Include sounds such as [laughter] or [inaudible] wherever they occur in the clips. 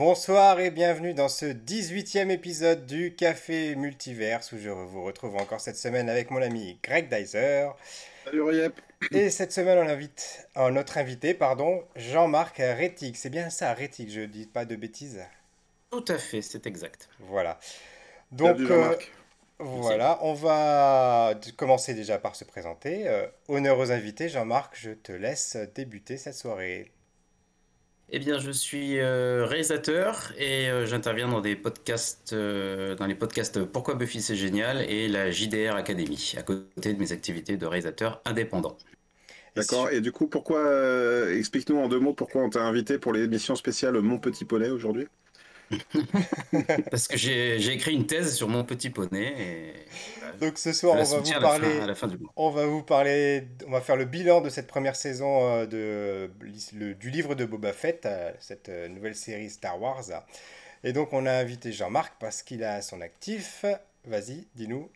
Bonsoir et bienvenue dans ce 18e épisode du Café Multiverse où je vous retrouve encore cette semaine avec mon ami Greg Dyser. Salut Riep. Et cette semaine on invite euh, notre invité, pardon, Jean-Marc Rétic. C'est bien ça, Rétic, je dis pas de bêtises. Tout à fait, c'est exact. Voilà. Donc Salut, euh, Jean-Marc. voilà, on va commencer déjà par se présenter. Euh, honneur aux invités, Jean-Marc, je te laisse débuter cette soirée. Eh bien, je suis euh, réalisateur et euh, j'interviens dans des podcasts, euh, dans les podcasts Pourquoi Buffy c'est génial et la JDR Academy, à côté de mes activités de réalisateur indépendant. D'accord. Et du coup, pourquoi explique-nous en deux mots pourquoi on t'a invité pour l'émission spéciale Mon Petit Poney aujourd'hui? [laughs] Parce que j'ai écrit une thèse sur mon petit poney et Donc ce soir, on va vous soutiens à la fin, parler à la fin du mois. On va vous parler, on va faire le bilan de cette première saison euh, de, le- du livre de Boba Fett, euh, cette euh, nouvelle série Star Wars. Et donc on a invité Jean-Marc parce qu'il a son actif. Vas-y, dis-nous.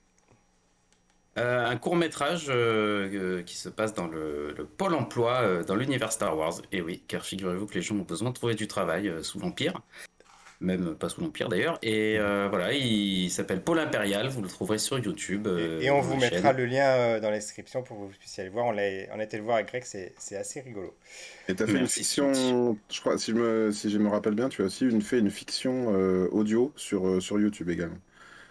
Euh, un court métrage euh, qui se passe dans le, le pôle emploi euh, dans l'univers Star Wars. Et oui, car figurez-vous que les gens ont besoin de trouver du travail euh, sous l'Empire, même pas sous l'Empire d'ailleurs. Et euh, voilà, il, s'appelle Pôle Impérial, vous le trouverez sur YouTube. euh, Et, et on vous mettra chaîne. le lien euh, dans la description pour que vous puissiez aller voir. On l'a, on a été le voir avec Greg, c'est, c'est assez rigolo. Et t'as fait une fiction, je crois, si je me, si je me rappelle bien, tu as aussi une, fait une fiction euh, audio sur, euh, sur YouTube également.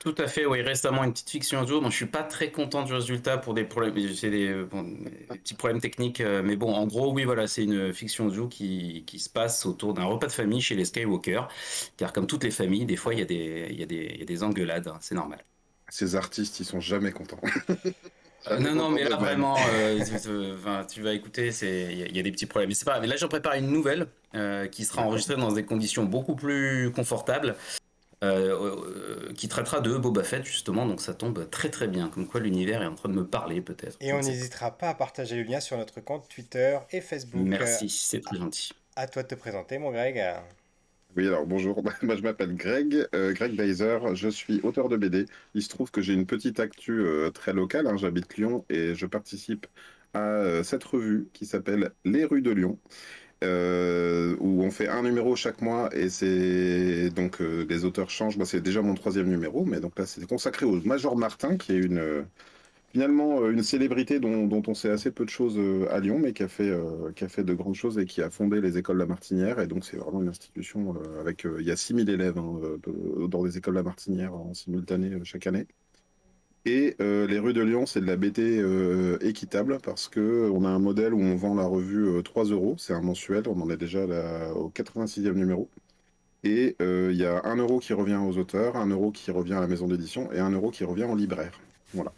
Tout à fait, oui, récemment une petite fiction audio. Bon, je suis pas très content du résultat pour des problèmes, c'est des, bon, des petits problèmes techniques, euh, mais bon, en gros, oui, voilà, c'est une fiction audio qui, qui se passe autour d'un repas de famille chez les Skywalker, car comme toutes les familles, des fois, il y a des, y a des, il y a des engueulades, hein, c'est normal. Ces artistes, ils sont jamais contents. [laughs] Euh, non, non, mais là, vraiment, euh, tu, vas écouter, c'est, il y, a il y a des petits problèmes. Mais c'est pas grave. Mais là, j'en prépare une nouvelle qui sera enregistrée dans des conditions beaucoup plus confortables, euh, euh, qui traitera de Boba Fett, justement. Donc ça tombe très très bien. Comme quoi l'univers est en train de me parler, peut-être. Et on n'hésitera pas à partager le lien sur notre compte Twitter et. Facebook. Merci, c'est très gentil. À toi de te présenter, mon Greg. Oui, alors bonjour, [laughs] Moi, je m'appelle Greg, euh, Greg Dyser, je suis auteur de BD. Il se trouve que j'ai une petite actu euh, très locale, hein, j'habite Lyon et je participe à euh, cette revue qui s'appelle Les rues de Lyon, euh, où on fait un numéro chaque mois et c'est donc euh, les auteurs changent. Moi, c'est déjà mon troisième numéro, mais donc là c'est consacré au Major Martin, qui est euh, finalement une célébrité dont, on sait assez peu de choses à Lyon, mais qui a fait qui a fait de grandes choses et qui a fondé les écoles La Martinière. Et donc c'est vraiment une institution avec il y a 6000 élèves hein, dans les écoles La Martinière en simultané chaque année. Et euh, les rues de Lyon, c'est de la BD euh, équitable parce que on a un modèle où on vend la revue euh, 3 euros. C'est un mensuel, on en est déjà là, au 86e numéro. Et euh, il y a 1 euro qui revient aux auteurs, 1 euro qui revient à la maison d'édition et 1 euro qui revient au libraire. Voilà.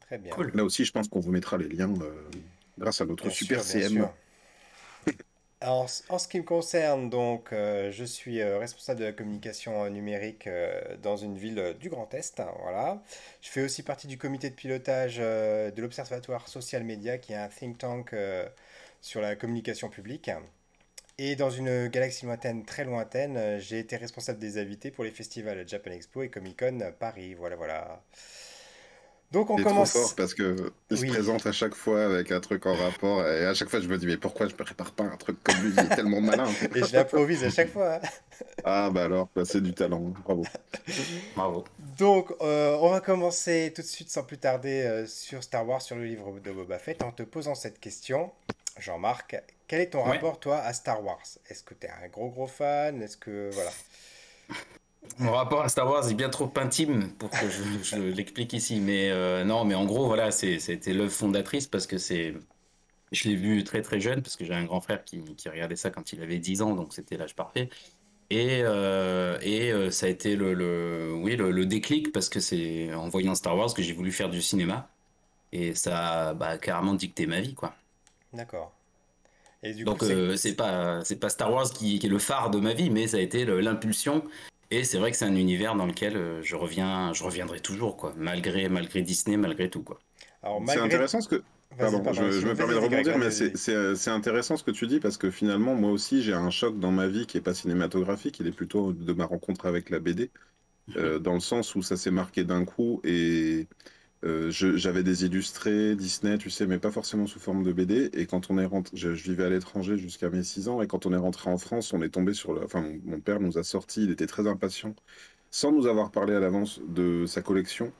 Très bien. Cool. Là aussi, je pense qu'on vous mettra les liens euh, grâce à notre Bien super sûr, bien CM. En, ce qui me concerne, donc, euh, je suis euh, responsable de la communication euh, numérique dans une ville du Grand Est. hein, voilà. Je fais aussi partie du comité de pilotage de l'Observatoire Social Media, qui est un think tank sur la communication publique. Et dans une galaxie lointaine, très lointaine, j'ai été responsable des invités pour les festivals Japan Expo et Comic Con Paris. Voilà, voilà. Donc on Il est trop commence. fort parce que il se présente à chaque fois avec un truc en rapport et à chaque fois je me dis mais pourquoi je me prépare pas un truc comme lui, il est tellement malin. [laughs] Et je l'improvise à chaque fois. hein. [laughs] Ah bah alors, bah, c'est du talent, bravo. [laughs] Bravo. Donc, euh, on va commencer tout de suite sans plus tarder euh, sur Star Wars, sur le livre de Boba Fett, en te posant cette question. Jean-Marc, quel est ton Ouais. rapport, toi, à Star Wars? Est-ce que tu es un gros, gros fan? Est-ce que... Voilà. Mon rapport à Star Wars est bien trop intime pour que je, je [laughs] l'explique ici. Mais euh, non, mais en gros, voilà, c'était l'œuvre fondatrice parce que c'est. Je l'ai vu très très jeune parce que j'ai un grand frère qui, qui regardait ça quand il avait 10 ans, donc c'était l'âge parfait. Et, euh, et euh, ça a été le, le- oui, le, le déclic parce que c'est en voyant Star Wars que j'ai voulu faire du cinéma. Et ça a bah, carrément dicté ma vie, quoi. D'accord. Et du Donc c'est- euh, pas c'est pas Star Wars qui, qui est le phare de ma vie, mais ça a été l'impulsion. Et c'est vrai que c'est un univers dans lequel euh, je reviens, je reviendrai toujours, quoi. Malgré malgré Disney, malgré tout, quoi. Alors, C'est intéressant ce que... Vas-y, Pardon, pardon, je, me permets de rebondir, mais c'est- vas-y. c'est c'est intéressant ce que tu dis parce que finalement, moi aussi, j'ai un choc dans ma vie qui est pas cinématographique, il est plutôt de ma rencontre avec la BD, euh, dans le sens où ça s'est marqué d'un coup et euh, j'avais des illustrés Disney, tu sais, mais pas forcément sous forme de BD. Et quand on est rentré, je, vivais à l'étranger jusqu'à mes 6 ans, et quand on est rentré en France, on est tombé sur la. Enfin, mon, père nous a sorti, il était très impatient, sans nous avoir parlé à l'avance de sa collection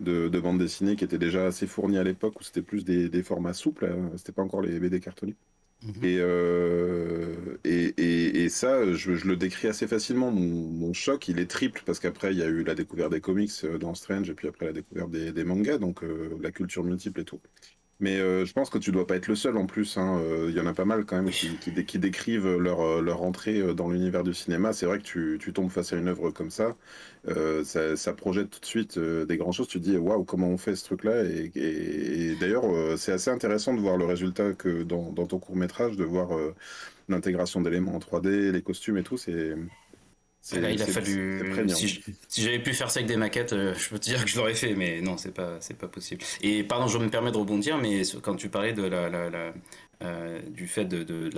de, de bandes dessinées qui était déjà assez fournie à l'époque, où c'était plus des, des formats souples, hein. c'était pas encore les BD cartonnés. Mhm. Euh, et, et, et, ça, je, le décris assez facilement. Mon, choc, il est triple parce qu'après, il y a eu la découverte des comics euh, dans Strange et puis après la découverte des, mangas, donc euh, la culture multiple et tout. Mais euh, je pense que tu dois pas être le seul en plus. Hein. Euh, il y en a pas mal quand même qui, décrivent leur, euh, leur entrée dans l'univers du cinéma. C'est vrai que tu, tu, tombes face à une œuvre comme ça, ça, projette tout de suite des grandes choses. Tu te dis waouh, comment on fait ce truc-là? Et, d'ailleurs, c'est assez intéressant de voir le résultat que dans, dans ton court métrage, de voir l'intégration d'éléments en 3D, les costumes et tout. C'est Là, il a fallu. Si, j'avais pu faire ça avec des maquettes, euh, je peux te dire que je l'aurais fait, mais non, c'est pas, c'est pas possible. Et pardon, je me permets de rebondir, mais quand tu parlais de la, la, euh, du fait de, de,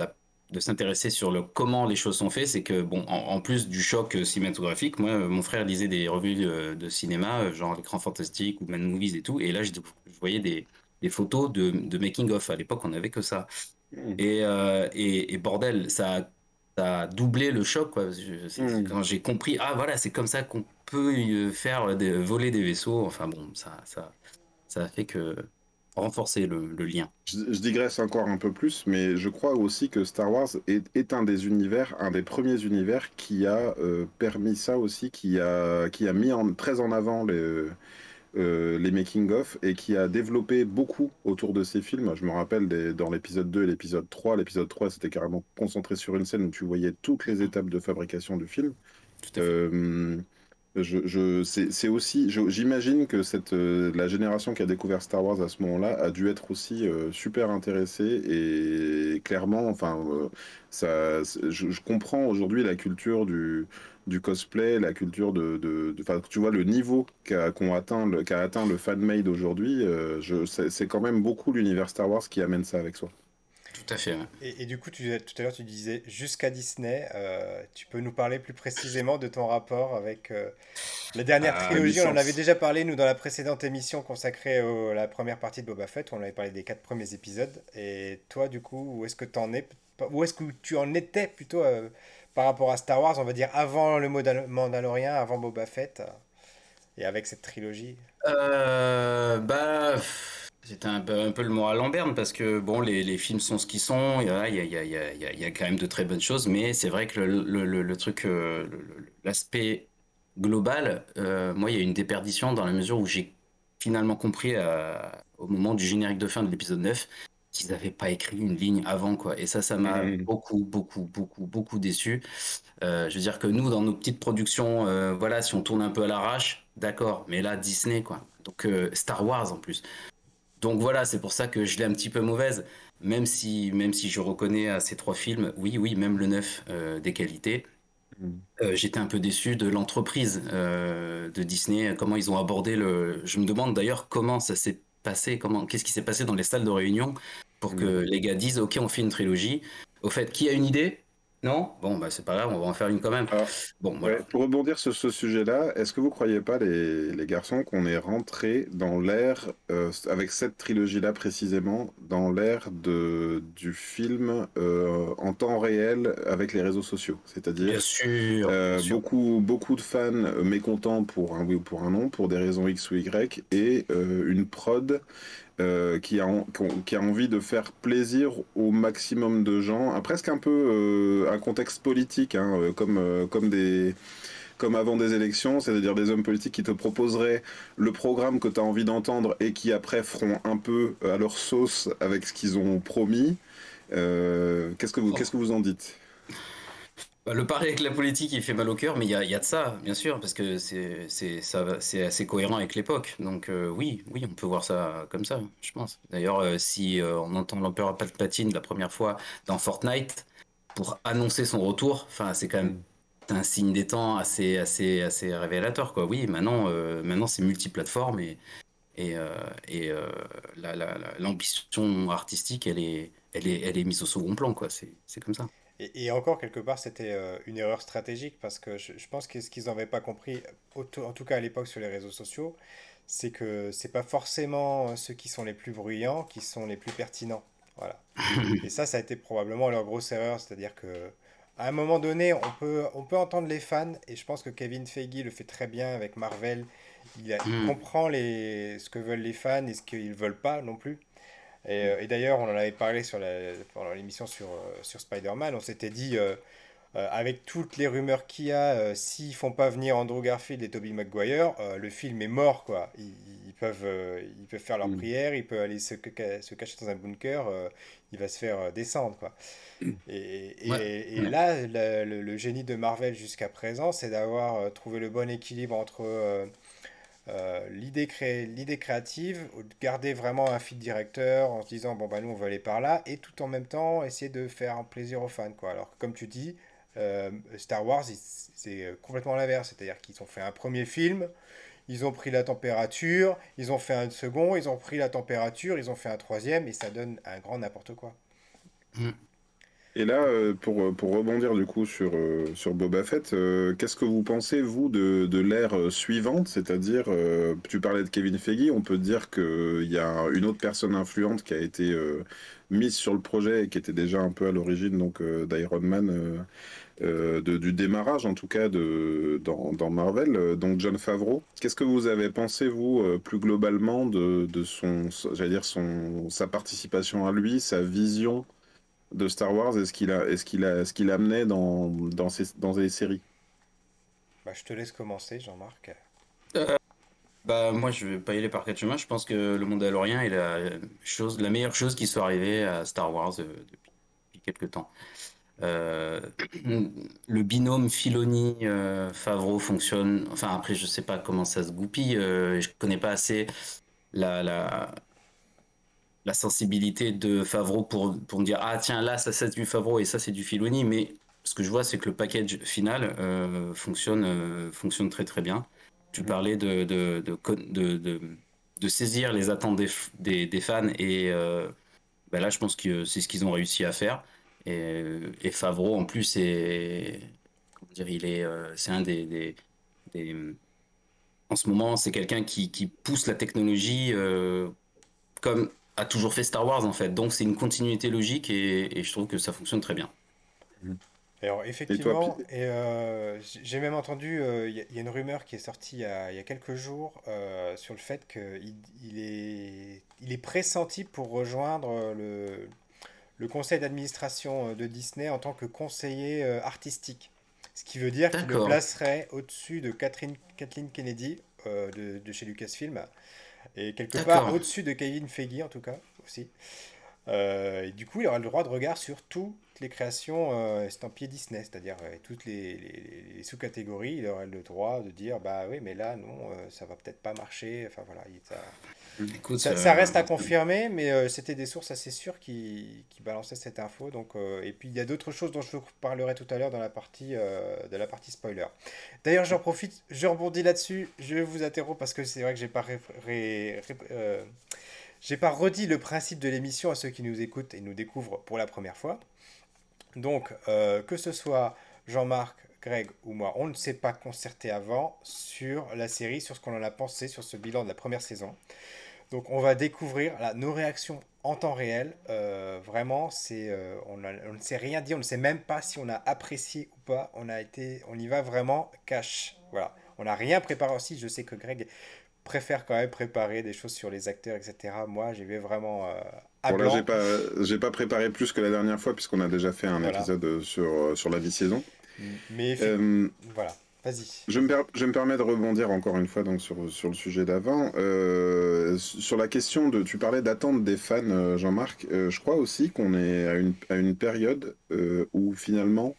de s'intéresser sur le comment les choses sont faites, c'est que bon, en, plus du choc cinématographique, moi, mon frère lisait des revues de, cinéma, genre l'écran fantastique ou Man Movies et tout, et là, je, voyais des, des photos de, de making of. À l'époque, on n'avait que ça. Mmh. Et, euh, et, et, bordel, ça a a doublé le choc. Quoi. Hmm. Quand j'ai compris, ah voilà, c'est comme ça qu'on peut euh, faire des, voler des vaisseaux. Enfin bon, ça, ça, ça a fait que renforcer le, lien. Je, digresse encore un peu plus, mais je crois aussi que Star Wars est, un des univers, un des premiers univers qui a euh, permis ça aussi, qui a, qui a mis en, très en avant les euh, les making-of et qui a développé beaucoup autour de ces films. Je me rappelle dans l'épisode 2 et l'épisode 3. L'épisode 3, c'était carrément concentré sur une scène où tu voyais toutes les étapes de fabrication du film. Euh, je, c'est aussi, j'imagine que cette, euh, la génération qui a découvert Star Wars à ce moment-là a dû être aussi super intéressée et clairement, enfin, ça, je, comprends aujourd'hui la culture du, du cosplay, la culture de, de, tu vois le niveau qu'a atteint le qu'a atteint le fan-made aujourd'hui, euh, c'est quand même beaucoup l'univers Star Wars qui amène ça avec soi. Tout à fait. Et, du coup, tu, tout à l'heure, tu disais jusqu'à Disney. Euh, tu peux nous parler plus précisément de ton rapport avec euh, la dernière ah, trilogie? On en avait déjà parlé, nous, dans la précédente émission consacrée à la première partie de Boba Fett, où on avait parlé des quatre premiers épisodes. Et toi, du coup, où est-ce que tu en es Où est-ce que tu en étais plutôt par rapport à Star Wars, on va dire avant le Mandalorien, avant Boba Fett, et avec cette trilogie euh, Bah. C'était un peu, le mot à Lambert parce que bon, les, films sont ce qu'ils sont, il y, a, quand même de très bonnes choses, mais c'est vrai que le, truc, euh, l'aspect global, euh, moi, il y a une déperdition dans la mesure où j'ai finalement compris au moment du générique de fin de l'épisode 9 qu'ils n'avaient pas écrit une ligne avant, quoi. Et ça, ça m'a mmh. beaucoup, beaucoup, beaucoup, beaucoup déçu. Euh, je veux dire que nous, dans nos petites productions, euh, voilà, si on tourne un peu à l'arrache, d'accord. Mais là, Disney, quoi. Donc euh, Star Wars en plus. Donc voilà, c'est pour ça que je l'ai un petit peu mauvaise. Même si, même si je reconnais à ces trois films, oui, oui, même le neuf, des qualités. Mmh. J'étais un peu déçu de l'entreprise de Disney, comment ils ont abordé le. Je me demande d'ailleurs comment ça s'est passé, comment, qu'est-ce qui s'est passé dans les salles de réunion pour que mm. les gars disent ok on fait une trilogie. Au fait, qui a une idée? Non? Bon, bah c'est pas grave, on va en faire une quand même. bon, pour rebondir sur ce sujet-là, est-ce que vous croyez pas, les, les garçons, qu'on est rentré dans l'ère, euh, avec cette trilogie-là précisément, dans l'ère du film euh, en temps réel avec les réseaux sociaux? C'est-à-dire euh, beaucoup, beaucoup de fans mécontents pour un oui ou pour un non, pour des raisons X ou Y, et une prod euh, qui, a, qui, a, envie de faire plaisir au maximum de gens, presque un peu euh, un contexte politique, hein, euh, comme, comme, des, comme avant des élections, c'est-à-dire des hommes politiques qui te proposeraient le programme que tu as envie d'entendre et qui après feront un peu à leur sauce avec ce qu'ils ont promis. qu'est-ce, que vous, qu'est-ce que vous en dites? Le pari avec la politique, il fait mal au cœur, mais il y a, de ça, bien sûr, parce que c'est assez cohérent avec l'époque. Donc euh, oui, oui, on peut voir ça comme ça, je pense. D'ailleurs, euh, si euh, on entend l'empereur Palpatine la première fois dans Fortnite pour annoncer son retour, enfin, c'est quand même un signe des temps assez, assez, assez révélateur, quoi. Oui, maintenant, maintenant c'est multiplateforme et et, l'ambition artistique, elle est, elle est mise au second plan, quoi. C'est comme ça. Et, encore, quelque part, c'était euh, une erreur stratégique parce que je, pense que ce qu'ils n'avaient pas compris, en tout cas à l'époque sur les réseaux sociaux, c'est que c'est pas forcément ceux qui sont les plus bruyants qui sont les plus pertinents. Voilà. [laughs] Et ça, ça a été probablement leur grosse erreur, c'est-à-dire que à un moment donné, on peut, on peut entendre les fans, et je pense que Kevin Feige le fait très bien avec Marvel. Il, Hmm. comprend les, ce que veulent les fans et ce qu'ils veulent pas non plus. Et, euh, et d'ailleurs, on en avait parlé sur la, pendant l'émission sur, euh, sur Spider-Man. On s'était dit, euh, euh, avec toutes les rumeurs qu'il y a, euh, s'ils font pas venir Andrew Garfield et Tobey Maguire, le film est mort, quoi. Ils, ils peuvent, ils peuvent faire leur Mm. prière, ils peuvent aller se, ca- se cacher dans un bunker, il va se faire descendre, quoi. Et, et- Ouais. et Ouais. là, la- le, le génie de Marvel jusqu'à présent, c'est d'avoir trouvé le bon équilibre entre euh, l'idée cré- créative, garder vraiment un fil directeur en se disant, bon, bah nous, on veut aller par là, et tout en même temps, essayer de faire plaisir aux fans, quoi. Alors, comme tu dis, euh, Star Wars, c'est complètement l'inverse, c'est-à-dire qu'ils ont fait un premier film, ils ont pris la température, ils ont fait un second, ils ont pris la température, ils ont fait un troisième, et ça donne un grand n'importe quoi. Et là, euh, pour, pour rebondir du coup sur, euh, sur Boba Fett, euh, qu'est-ce que vous pensez, vous, de, de l'ère euh, suivante? C'est-à-dire, euh, tu parlais de Kevin Feige, on peut dire qu'il y a une autre personne influente qui a été euh, mise sur le projet et qui était déjà un peu à l'origine donc euh, d'Iron Man, euh, euh, de- du démarrage en tout cas de, dans, dans Marvel, euh, donc John Favreau. Qu'est-ce que vous avez pensé, vous, euh, plus globalement, de, de son, dire, son, sa participation à lui, sa vision? De Star Wars est-ce qu'il a, est-ce qu'il a, ce qu'il amenait dans, dans, ces, dans les séries? Bah, je te laisse commencer, Jean-Marc. Bah, moi, je vais pas y aller par quatre chemins. Je pense que le Mandalorian est la chose, la meilleure chose qui soit arrivée à Star Wars euh, depuis, depuis quelques temps. Euh, le binôme Filoni-Favreau fonctionne. Enfin, après, je sais pas comment ça se goupille. euh, je connais pas assez la, la, la sensibilité de Favreau pour, pour me dire ah tiens là ça c'est du Favreau et ça c'est du Filoni. Mais ce que je vois c'est que le package final euh, fonctionne euh, fonctionne très très bien. Tu Mhm. parlais de de, de, saisir les attentes des, des, des fans et euh, ben là je pense que c'est ce qu'ils ont réussi à faire. Et, et Favreau en plus est comment dire il est c'est un des, des, des- en ce moment c'est quelqu'un qui, qui pousse la technologie comme a toujours fait Star Wars en fait. Donc c'est une continuité logique et, et je trouve que ça fonctionne très bien. Alors effectivement, et euh, j'ai même entendu, euh, il y, a il y a une rumeur qui est sortie il y a, il y a quelques jours euh, sur le fait qu'il il est, il est pressenti pour rejoindre le, le conseil d'administration de Disney en tant que conseiller euh, artistique. Ce qui veut dire qu'il le placerait au-dessus de Catherine, Kathleen Kennedy euh, de, de chez Lucasfilm et quelque part au-dessus de Kevin Feige en tout cas aussi. Euh, et du coup, il aura le droit de regard sur toutes les créations euh, estampillées Disney, c'est-à-dire euh, toutes les, les- les sous-catégories. Il aura le droit de dire bah oui, mais là, non, euh, ça va peut-être pas marcher. Enfin voilà, il- ça, Écoute, ça, ça reste à confirmer, mais c'était des sources assez sûres qui, qui balançaient cette info. Donc, et puis il y a d'autres choses dont je vous parlerai tout à l'heure dans la partie, de la partie spoiler. D'ailleurs, j'en profite, je rebondis là-dessus, je vous interromps parce que c'est vrai que j'ai pas ré- ré- ré- euh, j'ai pas redit le principe de l'émission à ceux qui nous écoutent et nous découvrent pour la première fois. Donc, euh, que ce soit Jean-Marc, Greg ou moi, on ne s'est pas concerté avant sur la série, sur ce qu'on en a pensé, sur ce bilan de la première saison. Donc, on va découvrir nos réactions en temps réel. Euh, vraiment, euh, on, ne s'est rien dit, on ne sait même pas si on a apprécié ou pas. On a été, on y va vraiment cash. Voilà, on n'a rien préparé aussi. Je sais que Greg préfère quand même préparer des choses sur les acteurs, etc. Moi, j'y vais vraiment Bon, là, j'ai pas, j'ai pas préparé plus que la dernière fois, puisqu'on a déjà fait un Voilà. épisode sur, euh, sur la vie-saison. Mais Euh, voilà, vas-y. je, me per- je me permets de rebondir encore une fois donc, sur, sur le sujet d'avant. Euh, sur la question de. Tu parlais d'attente des fans, euh, Jean-Marc. Euh, je crois aussi qu'on est à une, à une période euh, où finalement,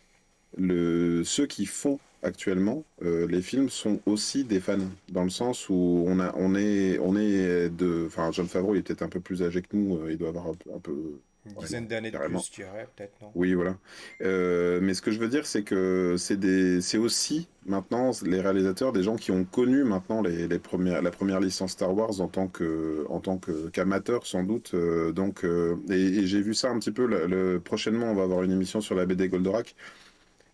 le, ceux qui font actuellement euh, les films sont aussi des fans, dans le sens où on, a, on, est, on est de. Enfin, John Favreau il est peut-être un peu plus âgé que nous, euh, il doit avoir un peu- un peu Une Ouais, dizaine d'années de plus, je dirais, peut-être, non? Oui, voilà. Euh, mais ce que je veux dire, c'est que c'est aussi maintenant les réalisateurs des gens qui ont connu maintenant les, les premières, la première licence Star Wars en tant qu'amateur sans doute. Donc, et, et j'ai vu ça un petit peu. Le, le- prochainement, on va avoir une émission sur la BD Goldorak.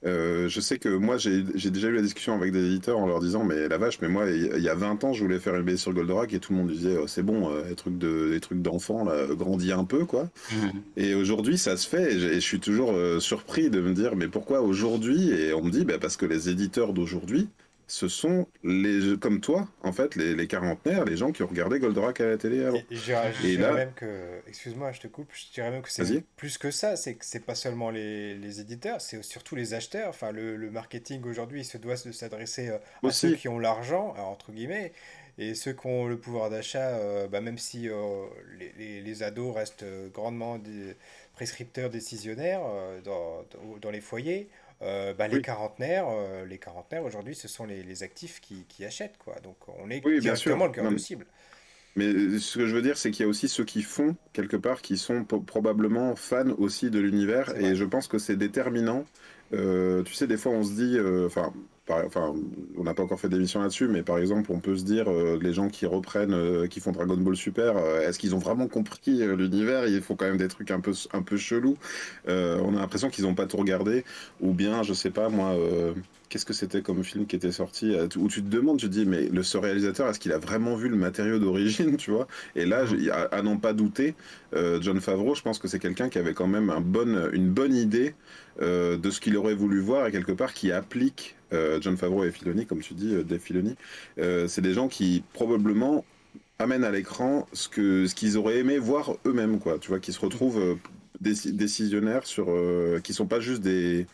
Euh, je sais que moi, j'ai déjà eu la discussion avec des éditeurs en leur disant, mais la vache, mais moi, il y a 20 ans, je voulais faire une BD sur Goldorak et tout le monde disait, oh, c'est bon, euh, les trucs de, les trucs là, grandis un peu, quoi. Mhm. Et aujourd'hui, ça se fait et je, suis toujours euh, surpris de me dire, mais pourquoi aujourd'hui? Et on me dit, bah, parce que les éditeurs d'aujourd'hui, ce sont les comme toi en fait les, les quarantenaires les gens qui ont regardé Goldorak à la télé avant. Et, je dirais même que excuse-moi je te coupe je dirais même que c'est plus que ça c'est que c'est pas seulement les, les éditeurs c'est surtout les acheteurs. Enfin le, le marketing aujourd'hui il se doit de s'adresser euh, à ceux qui ont l'argent entre guillemets et ceux qui ont le pouvoir d'achat euh, bah, même si euh, les, les, les, ados restent grandement des prescripteurs décisionnaires dans, dans les foyers euh, bah, les quarantenaires, euh, les quarantenaires aujourd'hui, ce sont les, les actifs qui, qui, achètent quoi. Donc on est oui, directement le cœur de cible. Mais ce que je veux dire, c'est qu'il y a aussi ceux qui font quelque part, qui sont probablement fans aussi de l'univers, et je pense que c'est déterminant. Euh, tu sais, des fois, on se dit, enfin, enfin, on n'a pas encore fait d'émission là-dessus, mais par exemple, on peut se dire, euh, les gens qui reprennent, euh, qui font Dragon Ball Super, euh, est-ce qu'ils ont vraiment compris l'univers? Ils font quand même des trucs un peu, un peu chelous. on a l'impression qu'ils n'ont pas tout regardé, ou bien, je sais pas, moi, qu'est-ce que c'était comme film qui était sorti où tu te demandes, tu te dis, mais le ce réalisateur, est-ce qu'il a vraiment vu le matériau d'origine, [laughs] tu vois? Et là, à, n'en pas douter, John Favreau, je pense que c'est quelqu'un qui avait quand même un bon, une bonne idée de ce qu'il aurait voulu voir et quelque part qui applique John Favreau et Filoni, comme tu dis, euh, Dave Filoni, euh, c'est des gens qui probablement amènent à l'écran ce que ce qu'ils auraient aimé voir eux-mêmes, quoi. Tu vois, qui se retrouvent décisionnaires sur, qui sont pas juste des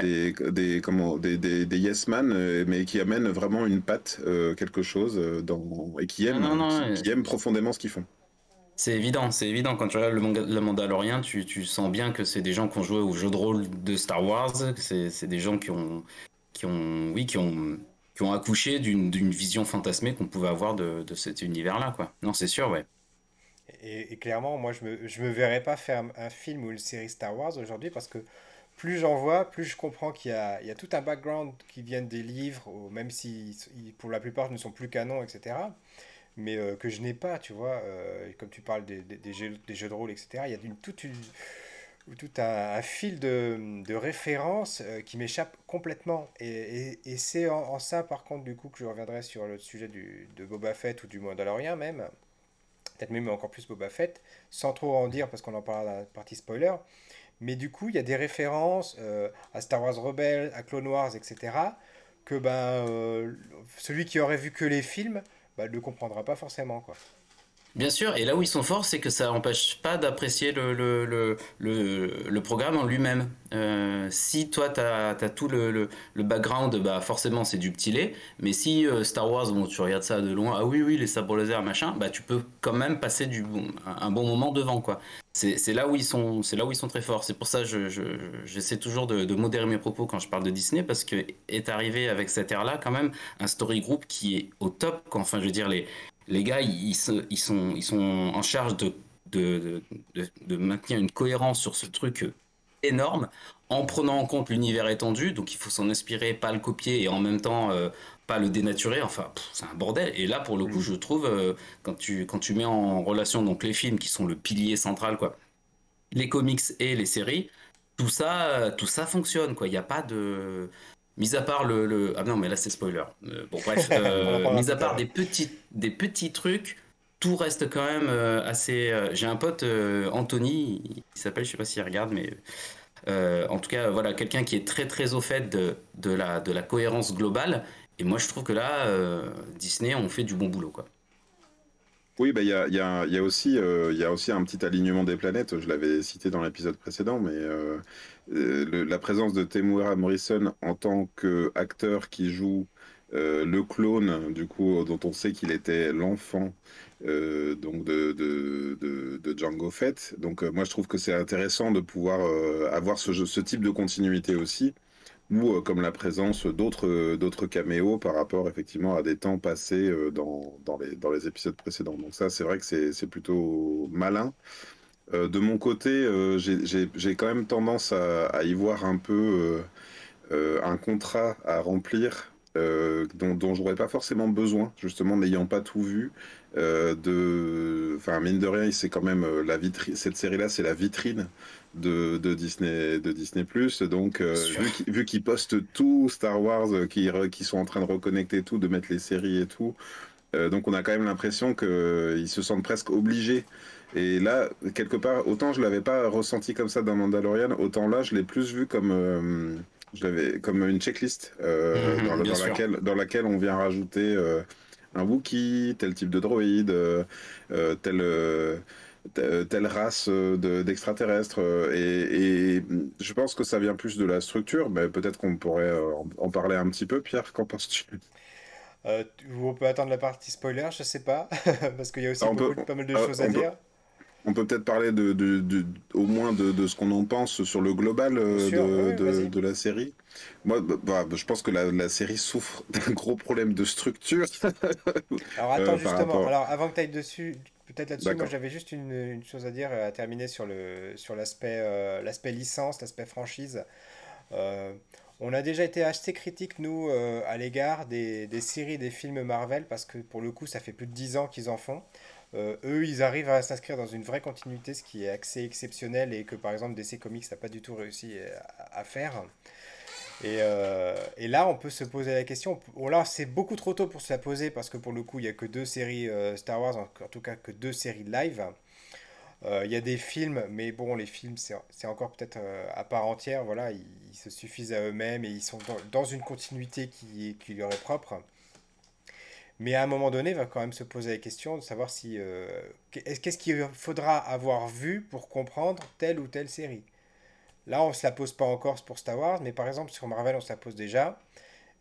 Des, des, comment, des, des, des, yes man, mais qui amènent vraiment une patte, quelque chose, dans, et qui aiment, qui, aiment profondément ce qu'ils font. C'est évident, c'est évident. Quand tu regardes le, le Mandalorian, tu, tu sens bien que c'est des gens qui ont joué au jeu de rôle de Star Wars, c'est des gens qui ont, qui ont, oui, qui ont, qui ont accouché d'une vision fantasmée qu'on pouvait avoir de, de cet univers-là, quoi. Non, c'est sûr, ouais. Et, clairement, moi, je me, je me verrais pas faire un film ou une série Star Wars aujourd'hui parce que plus j'en vois, plus je comprends qu'il y y a tout un background qui vient des livres, même si pour la plupart ne sont plus canons, etc. Mais euh, que je n'ai pas, tu vois. Euh, comme tu parles des, des, des, jeux, des, jeux, de rôle, etc. Il y a une, toute une tout un, fil de, de références euh, qui m'échappe complètement. Et, et, c'est en, ça, par contre, du coup, que je reviendrai sur le sujet du, de Boba Fett ou du Mandalorian même. Peut-être même encore plus Boba Fett, sans trop en dire parce qu'on en parlera dans la partie spoiler. Mais du coup, il y a des références euh, à Star Wars Rebels, à Clone Wars, etc. que ben, euh, celui qui aurait vu que les films ben, ne comprendra pas forcément. quoi. Bien sûr, et là où ils sont forts, c'est que ça n'empêche pas d'apprécier le, programme en lui-même. Euh, si toi, tu as, tout le, background, bah forcément, c'est du petit lait. Mais si euh, Star Wars, bon, tu regardes ça de loin, ah oui, oui, les sabres laser, machin, bah tu peux quand même passer du un bon moment devant, quoi. C'est là où ils sont, là où ils sont très forts. C'est pour ça que j'essaie je, toujours de, de, modérer mes propos quand je parle de Disney, parce que est arrivé avec cette ère-là quand même un story group qui est au top. Enfin, je veux dire les les gars, ils, sont, ils sont en charge de, de, de, maintenir une cohérence sur ce truc énorme en prenant en compte l'univers étendu. Donc il faut s'en inspirer, pas le copier et en même temps euh, pas le dénaturer. Enfin, c'est un bordel. Et là, pour le coup, mm. je trouve, euh, quand, tu, quand tu mets en relation donc les films qui sont le pilier central, quoi, les comics et les séries, tout ça, tout ça fonctionne. Il n'y a pas de Mis à part le, Ah non, mais là c'est spoiler. Euh, bon, bref, [laughs] euh, mis à part des petits, des petits trucs, tout reste quand même euh, assez. J'ai un pote, Anthony, il s'appelle, je sais pas s'il regarde, mais. en tout cas, voilà, quelqu'un qui est très très au fait de, de, la, de la cohérence globale. Et moi, je trouve que là, Disney, on fait du bon boulot, quoi. Oui, bah, il y, a, aussi, euh, y a aussi un petit alignement des planètes, je l'avais cité dans l'épisode précédent, mais euh, euh, la présence de Temuera Morrison en tant qu'acteur qui joue le clone, du coup, dont on sait qu'il était l'enfant donc de, de, Django Fett. Donc moi, je trouve que c'est intéressant de pouvoir avoir ce type de continuité aussi ou euh, comme la présence d'autres euh, d'autres caméos par rapport effectivement à des temps passés euh, dans, dans, les, dans les épisodes précédents. Donc ça, c'est vrai que c'est plutôt malin. de mon côté, j'ai quand même tendance à, à, y voir un peu un contrat à remplir dont, dont j'aurais pas forcément besoin, justement n'ayant pas tout vu, de enfin mine de rien, c'est quand même la vitrine. Cette série-là, c'est la vitrine de, de, Disney de Disney Donc vu qu'ils postent tout Star Wars, qui qui sont en train de reconnecter tout, de mettre les séries et tout, donc on a quand même l'impression qu'ils se sentent presque obligés. Et là, quelque part, autant je l'avais pas ressenti comme ça dans Mandalorian, autant là, je l'ai plus vu comme, euh, je l'avais comme une checklist euh, mhm, dans, laquelle, dans laquelle on vient rajouter euh, un Wookiee, tel type de droïde, telle, telle race d'extraterrestres. et, et, je pense que ça vient plus de la structure, mais peut-être qu'on pourrait en, parler un petit peu. Pierre, qu'en penses-tu? On peut attendre la partie spoiler, je sais pas, [laughs] parce qu'il y a aussi pas mal de choses à dire. On peut peut-être parler de, de, au moins de, ce qu'on en pense sur le global euh, de, la série. Moi, bah, bah, je pense que la, série souffre [laughs] d'un gros problème de structure. [laughs] Alors attends, euh, justement, alors avant que tu ailles dessus, peut-être là-dessus, moi j'avais juste une, une, chose à dire, à terminer sur l'aspect sur euh, l'aspect licence, l'aspect franchise. on a déjà été assez critique, nous, à l'égard des, des, séries, des films Marvel, parce que pour le coup, ça fait plus de 10 ans qu'ils en font. Euh, eux, ils arrivent à s'inscrire dans une vraie continuité, ce qui est assez exceptionnel et que par exemple DC Comics n'a pas du tout réussi à, faire. Et, euh, et, là, on peut se poser la question. Bon, là, c'est beaucoup trop tôt pour se la poser parce que pour le coup, il n'y a que deux séries euh, Star Wars, en, tout cas que deux séries live. Il y a des films, mais bon, les films, c'est encore peut-être à part entière. Voilà, ils, se suffisent à eux-mêmes et ils sont dans, dans une continuité qui, qui leur est propre. Mais à un moment donné, il va quand même se poser la question de savoir si euh, qu'est-ce qu'il faudra avoir vu pour comprendre telle ou telle série? Là, on ne se la pose pas encore pour Star Wars, mais par exemple sur Marvel, on se la pose déjà.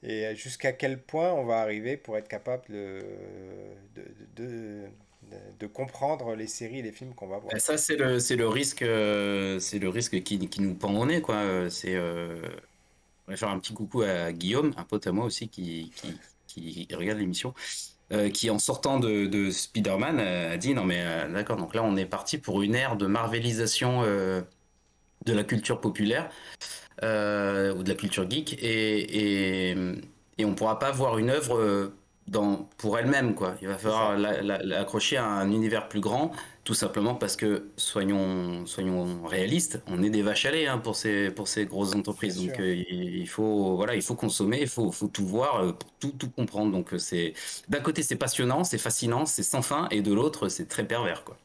Et jusqu'à quel point on va arriver pour être capable de, de, de, comprendre les séries et les films qu'on va voir? Ça, c'est le, le risque, euh, le risque qui, qui, nous pend au nez. Quoi. C'est, euh, va faire un petit coucou à Guillaume, un pote à moi aussi, qui, qui, qui regarde l'émission, euh, qui en sortant de, de Spider-Man a dit non mais euh, d'accord, donc là on est parti pour une ère de marvelisation euh, de la culture populaire ou de la culture geek et, et, et on pourra pas voir une œuvre dans, pour elle-même quoi. Il va falloir l'accrocher à un univers plus grand tout simplement parce que, soyons, soyons réalistes, on est des vaches à lait hein, pour, ces, pour ces grosses entreprises. Donc euh, il, faut, voilà, il faut consommer, il faut, faut tout voir, euh, tout, tout comprendre. Donc euh, c'est d'un côté c'est passionnant, c'est fascinant, c'est sans fin, et de l'autre c'est très pervers. quoi.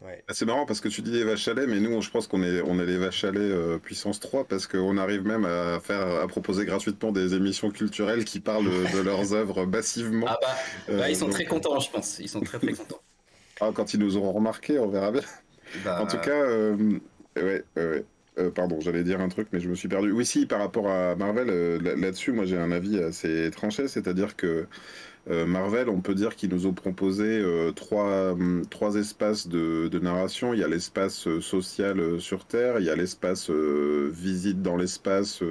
Ouais. Ah, c'est marrant parce que tu dis des vaches à lait, mais nous, je pense qu'on est, on est les vaches à lait puissance 3 parce qu'on arrive même à faire, à proposer gratuitement des émissions culturelles qui parlent [laughs] de leurs œuvres massivement. Ah bah, bah ils sont très contents, je pense. Ils sont très très contents. Ah, quand ils nous auront remarqué, on verra bien. Bah, en tout cas, euh, ouais, ouais. Euh, pardon, j'allais dire un truc, mais je me suis perdu. Oui, si, par rapport à Marvel, euh, là-dessus, moi j'ai un avis assez tranché, c'est-à-dire que Marvel, on peut dire qu'ils nous ont proposé trois, hum, trois espaces de, de, narration. Il y a l'espace social sur Terre, il y a l'espace visite dans l'espace,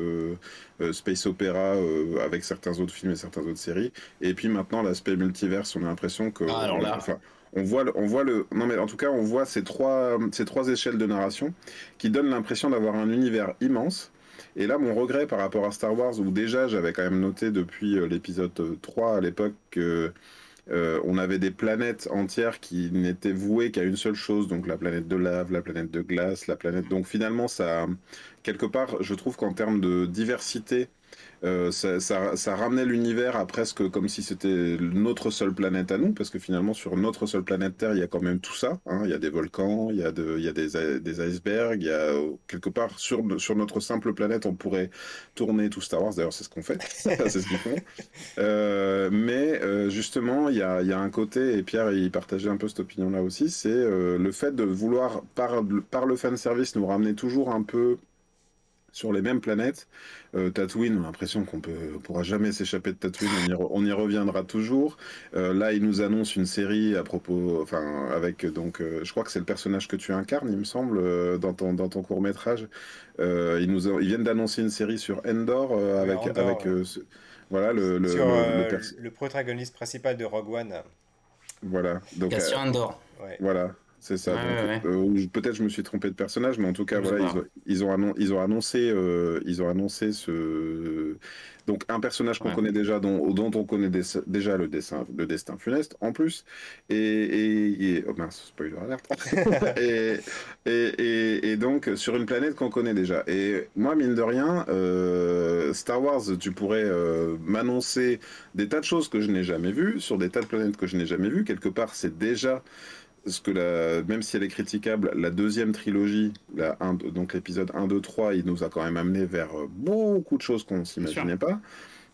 space opéra avec certains autres films et certaines autres séries, et puis maintenant l'aspect multiverse. On a l'impression que, ah, alors là on voit, on voit le, non mais en tout cas, on voit ces trois, ces trois échelles de narration qui donnent l'impression d'avoir un univers immense. Et là, mon regret par rapport à Star Wars, où déjà j'avais quand même noté depuis euh, l'épisode 3 à l'époque que euh, on avait des planètes entières qui n'étaient vouées qu'à une seule chose, donc la planète de lave, la planète de glace, la planète. Donc finalement, ça, quelque part, je trouve qu'en termes de diversité euh, ça, ça, ramenait l'univers à presque comme si c'était notre seule planète à nous, parce que finalement sur notre seule planète Terre, il y a quand même tout ça. Hein. Il y a des volcans, il y a, de, il y a des, des, icebergs, il y a quelque part sur, sur notre simple planète, on pourrait tourner tout Star Wars. D'ailleurs, c'est ce qu'on fait, [laughs] c'est ce qu'ils font. Euh, mais euh, justement, il y a, il y a un côté, et Pierre, il partageait un peu cette opinion-là aussi, c'est le fait de vouloir par, par le fan service nous ramener toujours un peu sur les mêmes planètes. Euh, Tatooine, on a l'impression qu'on peut pourra jamais s'échapper de Tatooine, on y, reviendra toujours. Euh, là, il nous annonce une série à propos, enfin, avec donc, euh, je crois que c'est le personnage que tu incarnes, il me semble, dans ton, dans ton court métrage. ils, nous ils viennent d'annoncer une série sur Endor avec, avec voilà, le, le, le, protagoniste principal de Rogue One. Voilà. Donc, Cassian Endor. Voilà. C'est ça. Euh, peut-être je me suis trompé de personnage, mais en tout cas, voilà, ils ont, ils, ont annoncé, euh, ils ont annoncé ce. Donc, un personnage qu'on connaît déjà, dont, dont on connaît déjà le, dessin, le destin funeste, en plus. Et. oh mince, spoiler alert. [laughs] et, et, et, donc, sur une planète qu'on connaît déjà. Et moi, mine de rien, euh, Star Wars, tu pourrais m'annoncer des tas de choses que je n'ai jamais vues, sur des tas de planètes que je n'ai jamais vues. Quelque part, c'est déjà ce que la, même si elle est critiquable, la deuxième trilogie, la donc l'épisode 1, 2, 3, il nous a quand même amené vers euh, beaucoup de choses qu'on ne s'imaginait pas.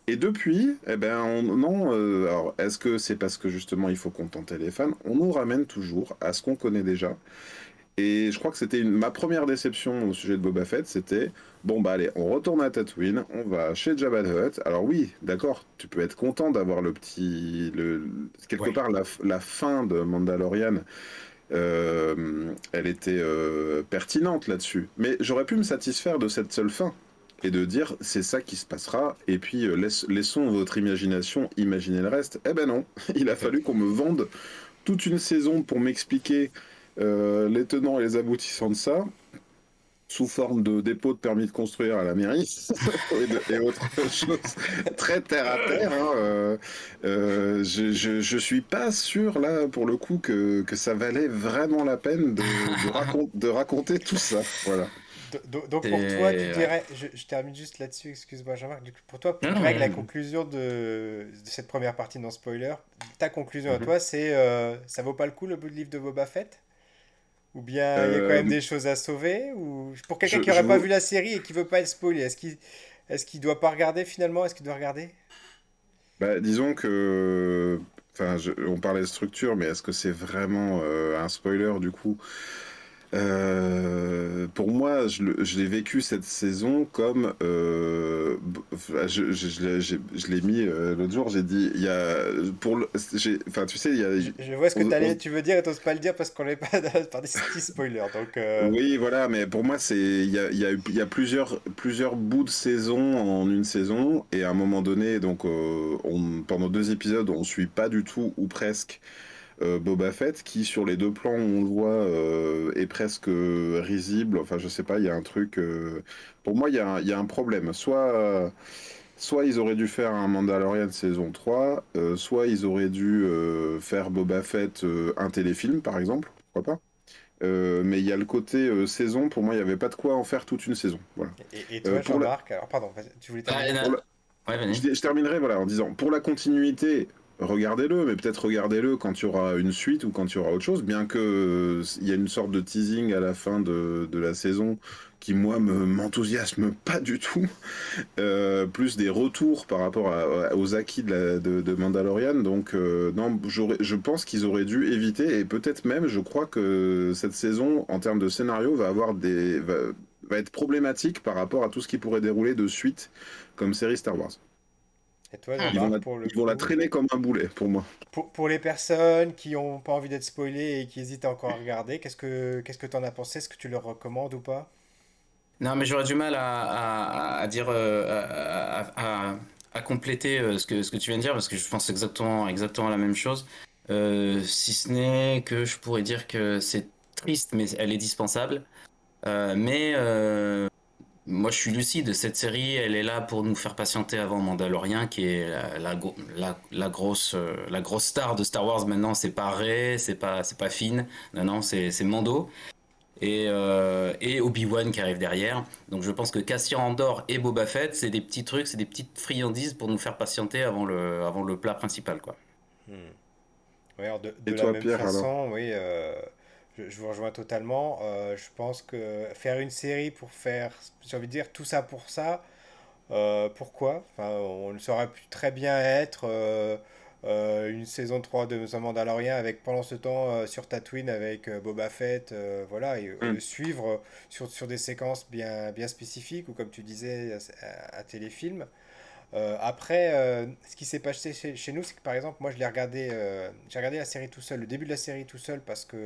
Et depuis, eh ben, non, euh, alors est-ce que c'est parce que justement il faut contenter les fans? On nous ramène toujours à ce qu'on connaît déjà. Et je crois que c'était ma première déception au sujet de Boba Fett, c'était bon bah allez, on retourne à Tatooine, on va chez Jabba the Hutt. Alors oui, d'accord, tu peux être content d'avoir le petit, le, quelque part la, fin de Mandalorian. Euh, elle était euh, pertinente là-dessus, mais j'aurais pu me satisfaire de cette seule fin et de dire c'est ça qui se passera et puis euh, laissons votre imagination imaginer le reste. Eh ben non, [laughs] il a fallu qu'on me vende toute une saison pour m'expliquer les tenants et les aboutissants de ça, sous forme de dépôt de permis de construire à la mairie [laughs] et, autres [laughs] choses très terre à terre. Hein, euh, euh, je, je, suis pas sûr là pour le coup que, que ça valait vraiment la peine de, de, raconter tout ça. Voilà. Donc, pour toi, tu dirais, je, termine juste là-dessus, excuse-moi Jean-Marc, pour toi, pour que la conclusion de, cette première partie non spoiler, ta conclusion à mhm. toi, c'est ça vaut pas le coup le bout de livre de Boba Fett? Ou bien il y a quand même euh, des choses à sauver ou Pour quelqu'un qui n'aurait pas vu la série et qui veut pas être spoilé, est-ce qu'il est doit pas regarder finalement? Est-ce qu'il doit regarder? Bah, Disons que. Enfin, on parlait de structure, mais est-ce que c'est vraiment euh, un spoiler du coup? Euh, pour moi, je, l'ai vécu cette saison comme euh, je, je, l'ai mis euh, l'autre jour. J'ai dit il y a pour enfin tu sais il y a. Je, vois ce que tu veux dire et t'oses pas le dire parce qu'on n'est pas par des [laughs] spoilers donc. Oui voilà mais pour moi c'est il y a, y, a, y a plusieurs plusieurs bouts de saison en une saison et à un moment donné donc on, pendant deux épisodes on suit pas du tout ou presque. Euh, Boba Fett qui sur les deux plans on le voit euh, est presque risible. Enfin je sais pas il y a un truc euh, pour moi il y, a un, y a un problème. Soit soit ils auraient dû faire un Mandalorian saison 3 soit ils auraient dû faire Boba Fett un téléfilm par exemple. Pourquoi pas. Mais il y a le côté saison, pour moi, il n'y avait pas de quoi en faire toute une saison. Voilà. Et, toi, Jean-Marc, alors pardon, tu voulais terminer je, je, terminerai voilà, en disant, pour la continuité, regardez-le, mais peut-être regardez-le quand il y aura une suite ou quand il y aura autre chose, bien que euh, il y a une sorte de teasing à la fin de, la saison qui moi me m'enthousiasme pas du tout, [laughs] euh, plus des retours par rapport aux acquis de, de, Mandalorian. Donc euh, je pense qu'ils auraient dû éviter et peut-être même, je crois que cette saison en termes de scénario va avoir des va être problématique par rapport à tout ce qui pourrait dérouler de suite comme série Star Wars ils, vont la, traîner comme un boulet pour moi. Pour, les personnes qui n'ont pas envie d'être spoilées et qui hésitent encore à regarder, qu'est-ce que qu'est-ce que tu en as pensé? Est-ce que tu leur recommandes ou pas? Non, mais j'aurais du mal à, dire, euh, à, compléter euh, ce que, ce que tu viens de dire parce que je pense exactement, exactement la même chose. Euh, si ce n'est que je pourrais dire que c'est triste, mais elle est dispensable. mais moi, je suis lucide. Cette série, elle est là pour nous faire patienter avant Mandalorian, qui est la, la, grosse, euh, la grosse star de Star Wars maintenant. C'est pas Rey, c'est pas, c'est pas Finn. Non, non, c'est, Mando. Et, euh, et Obi-Wan qui arrive derrière. Donc je pense que Cassian Andor et Boba Fett, c'est des petits trucs, c'est des petites friandises pour nous faire patienter avant le, avant le plat principal. Quoi. Hmm. de, et la même façon, oui. Euh, je, vous rejoins totalement. Euh, je pense que faire une série pour faire, j'ai envie de dire, tout ça pour ça, euh, pourquoi? Enfin, On saurait pu très bien être euh, une saison 3 de The Mandalorian avec pendant ce temps sur Tatooine avec Boba Fett, voilà, et, mm. suivre sur, sur des séquences bien, bien spécifiques ou comme tu disais, à, téléfilm. après, ce qui s'est passé chez, chez nous, c'est que par exemple, moi je l'ai regardé, j'ai regardé la série tout seul, le début de la série tout seul parce que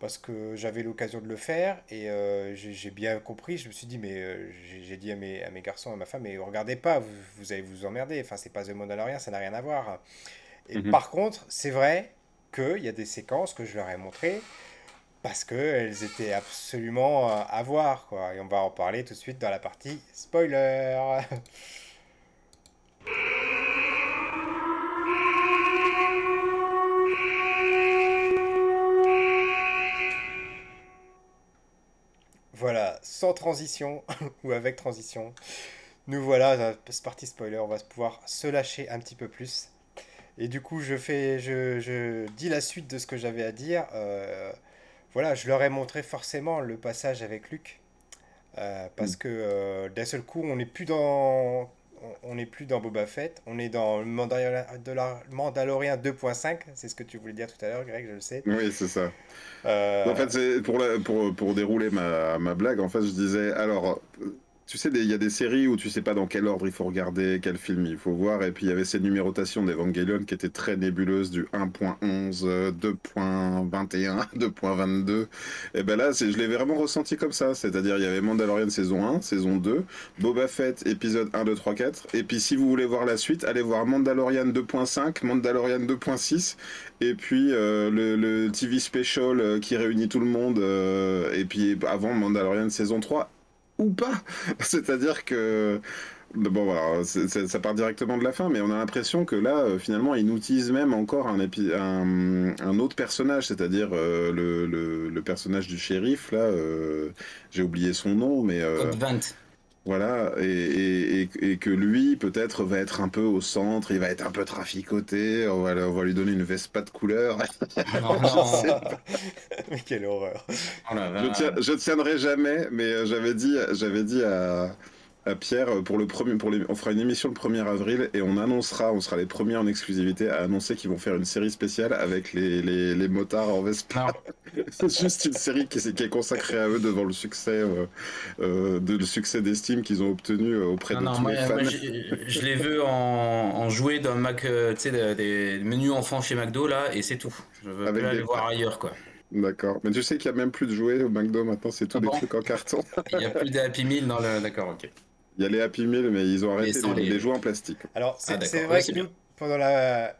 parce que j'avais l'occasion de le faire et euh, j'ai bien compris. Je me suis dit, mais euh, j'ai dit à mes, à mes garçons, à ma femme, mais regardez pas, vous, vous allez vous emmerder. Enfin, c'est pas The Mandalorian, ça n'a rien à voir. Et mhm. par contre, c'est vrai, qu'il y a des séquences que je leur ai montrées parce qu'elles étaient absolument à voir, quoi. Et on va en parler tout de suite dans la partie spoiler. [laughs] Voilà, sans transition [laughs] ou avec transition. Nous voilà, c'est parti spoiler, on va pouvoir se lâcher un petit peu plus. Et du coup, je fais, je, je dis la suite de ce que j'avais à dire. Euh, voilà, je leur ai montré forcément le passage avec Luc. Euh, parce mm. que euh, d'un seul coup, on n'est plus dans on n'est plus dans Boba Fett, on est dans le Mandalorian 2.5, c'est ce que tu voulais dire tout à l'heure, Greg, je le sais. Oui, c'est ça. Euh, en fait, pour, pour, pour dérouler ma, ma blague, en fait, je disais, alors, tu sais, il y a des séries où tu sais pas dans quel ordre il faut regarder, quel film il faut voir, et puis il y avait ces numérotations d'Evangelion qui étaient très nébuleuses du 1.11, 2.21, 2.22. Et ben là, je l'ai vraiment ressenti comme ça, c'est-à-dire il y avait Mandalorian saison 1, saison 2, Boba Fett épisode 1, 2, 3, 4, et puis si vous voulez voir la suite, allez voir Mandalorian 2.5, Mandalorian 2.6, et puis euh, le, TV special euh, qui réunit tout le monde, euh, et puis avant Mandalorian saison 3 ou pas. [laughs] C'est-à-dire que Bon voilà, ça part directement de la fin, mais on a l'impression que là, euh, finalement, ils nous même encore un, autre personnage, c'est-à-dire euh, le, le, personnage du shérif, là, euh, j'ai oublié son nom, mais... Voilà, et, et, que lui, peut-être, va être un peu au centre, il va être un peu traficoté, on va, on va lui donner une veste pas de couleur. [laughs] mais quelle horreur. Oh je, je tiendrai jamais, mais j'avais dit, j'avais dit à, Pierre pour le premier, pour les, on fera une émission le 1er avril et on annoncera, on sera les premiers en exclusivité à annoncer qu'ils vont faire une série spéciale avec les, les, les motards en Vespa. [laughs] C'est juste une série qui, qui, est consacrée à eux devant le succès, euh, euh de, le succès d'estime qu'ils ont obtenu euh, auprès de tous les fans. Moi, je l'ai vu en, en jouer dans Mac, euh, tu sais, des menus enfants chez McDo là, et c'est tout. Je veux avec aller voir ailleurs quoi. D'accord. Mais tu sais qu'il n'y a même plus de jouets au McDo maintenant, c'est tout ah des trucs en carton. Il n'y a plus de Happy Meal dans le. D'accord, ok. Il y a les Happy Meal, mais ils ont arrêté les, jouets en plastique. Alors, c'est ah, vrai que nous, pendant la...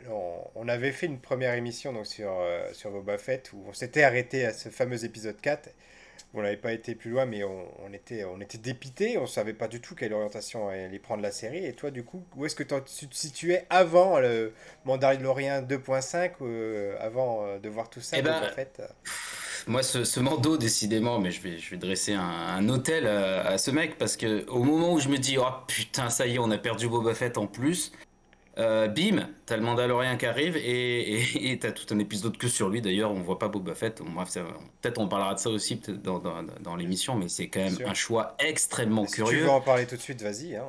On, avait fait une première émission donc, sur, euh, sur Boba Fett où on s'était arrêté à ce fameux épisode 4. On n'avait pas été plus loin, mais on, était, on était dépité. On ne savait pas du tout quelle orientation allait prendre la série. Et toi, du coup, où est-ce que tu te situais avant le Mandalorian 2.5, euh, avant euh, de voir tout ça eh ben, Boba Fett? Moi, ce, ce, Mando, décidément, mais je vais, je vais dresser un, hôtel à, ce mec parce que au moment où je me dis, oh putain, ça y est, on a perdu Boba Fett en plus, euh, bim, t'as le Mandalorian qui arrive et, t'as tout un épisode que sur lui. D'ailleurs, on voit pas Boba Fett. peut-être on parlera de ça aussi dans, dans, dans l'émission, mais c'est quand même un choix extrêmement curieux. Si tu veux en parler tout de suite, vas-y. Hein.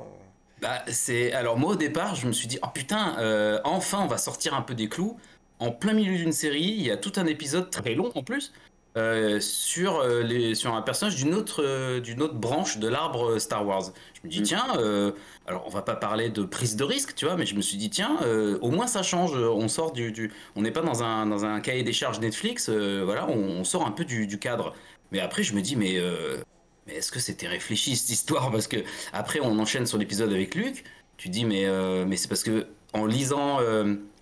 Bah, c'est alors moi au départ, je me suis dit, oh putain, euh, enfin, on va sortir un peu des clous. En plein milieu d'une série, il y a tout un épisode très long en plus euh, sur, euh, les, sur un personnage d'une autre, euh, d'une autre branche de l'arbre Star Wars. Je me dis, mm. tiens, alors on va pas parler de prise de risque, tu vois, mais je me suis dit, tiens, au moins ça change, on sort du. du on n'est pas dans un, dans un cahier des charges Netflix, voilà, on, sort un peu du, du, cadre. Mais après, je me dis, mais, mais est-ce que c'était réfléchi cette histoire? Parce que après, on enchaîne sur l'épisode avec Luc, tu dis, mais, mais c'est parce que en lisant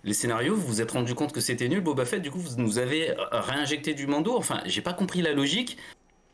les scénarios, vous vous êtes rendu compte que c'était nul, Boba Fett, du coup, vous nous avez réinjecté du Mando. Enfin, j'ai pas compris la logique.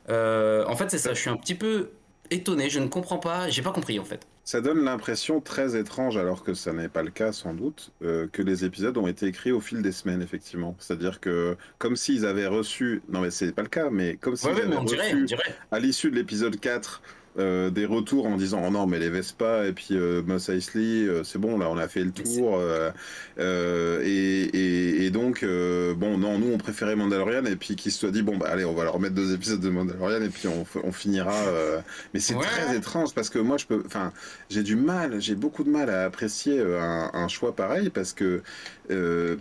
Euh, en fait, c'est ça, je suis un petit peu étonné, je ne comprends pas, j'ai pas compris en fait. Ça donne l'impression très étrange, alors que ça n'est pas le cas sans doute, euh, que les épisodes ont été écrits au fil des semaines, effectivement. C'est-à-dire que, comme s'ils avaient reçu, non mais c'est pas le cas, mais comme s'ils avaient reçu, à l'issue de l'épisode 4, euh, des retours en disant oh non mais les Vespa et puis euh, Mos Eisley euh, c'est bon là on a fait le tour euh, et, et, donc bon non nous on préférait Mandalorian et puis qu'il se soit dit bon bah allez on va leur mettre deux épisodes de Mandalorian et puis on, on finira mais c'est très étrange parce que moi je peux enfin j'ai du mal j'ai beaucoup de mal à apprécier un, un choix pareil parce que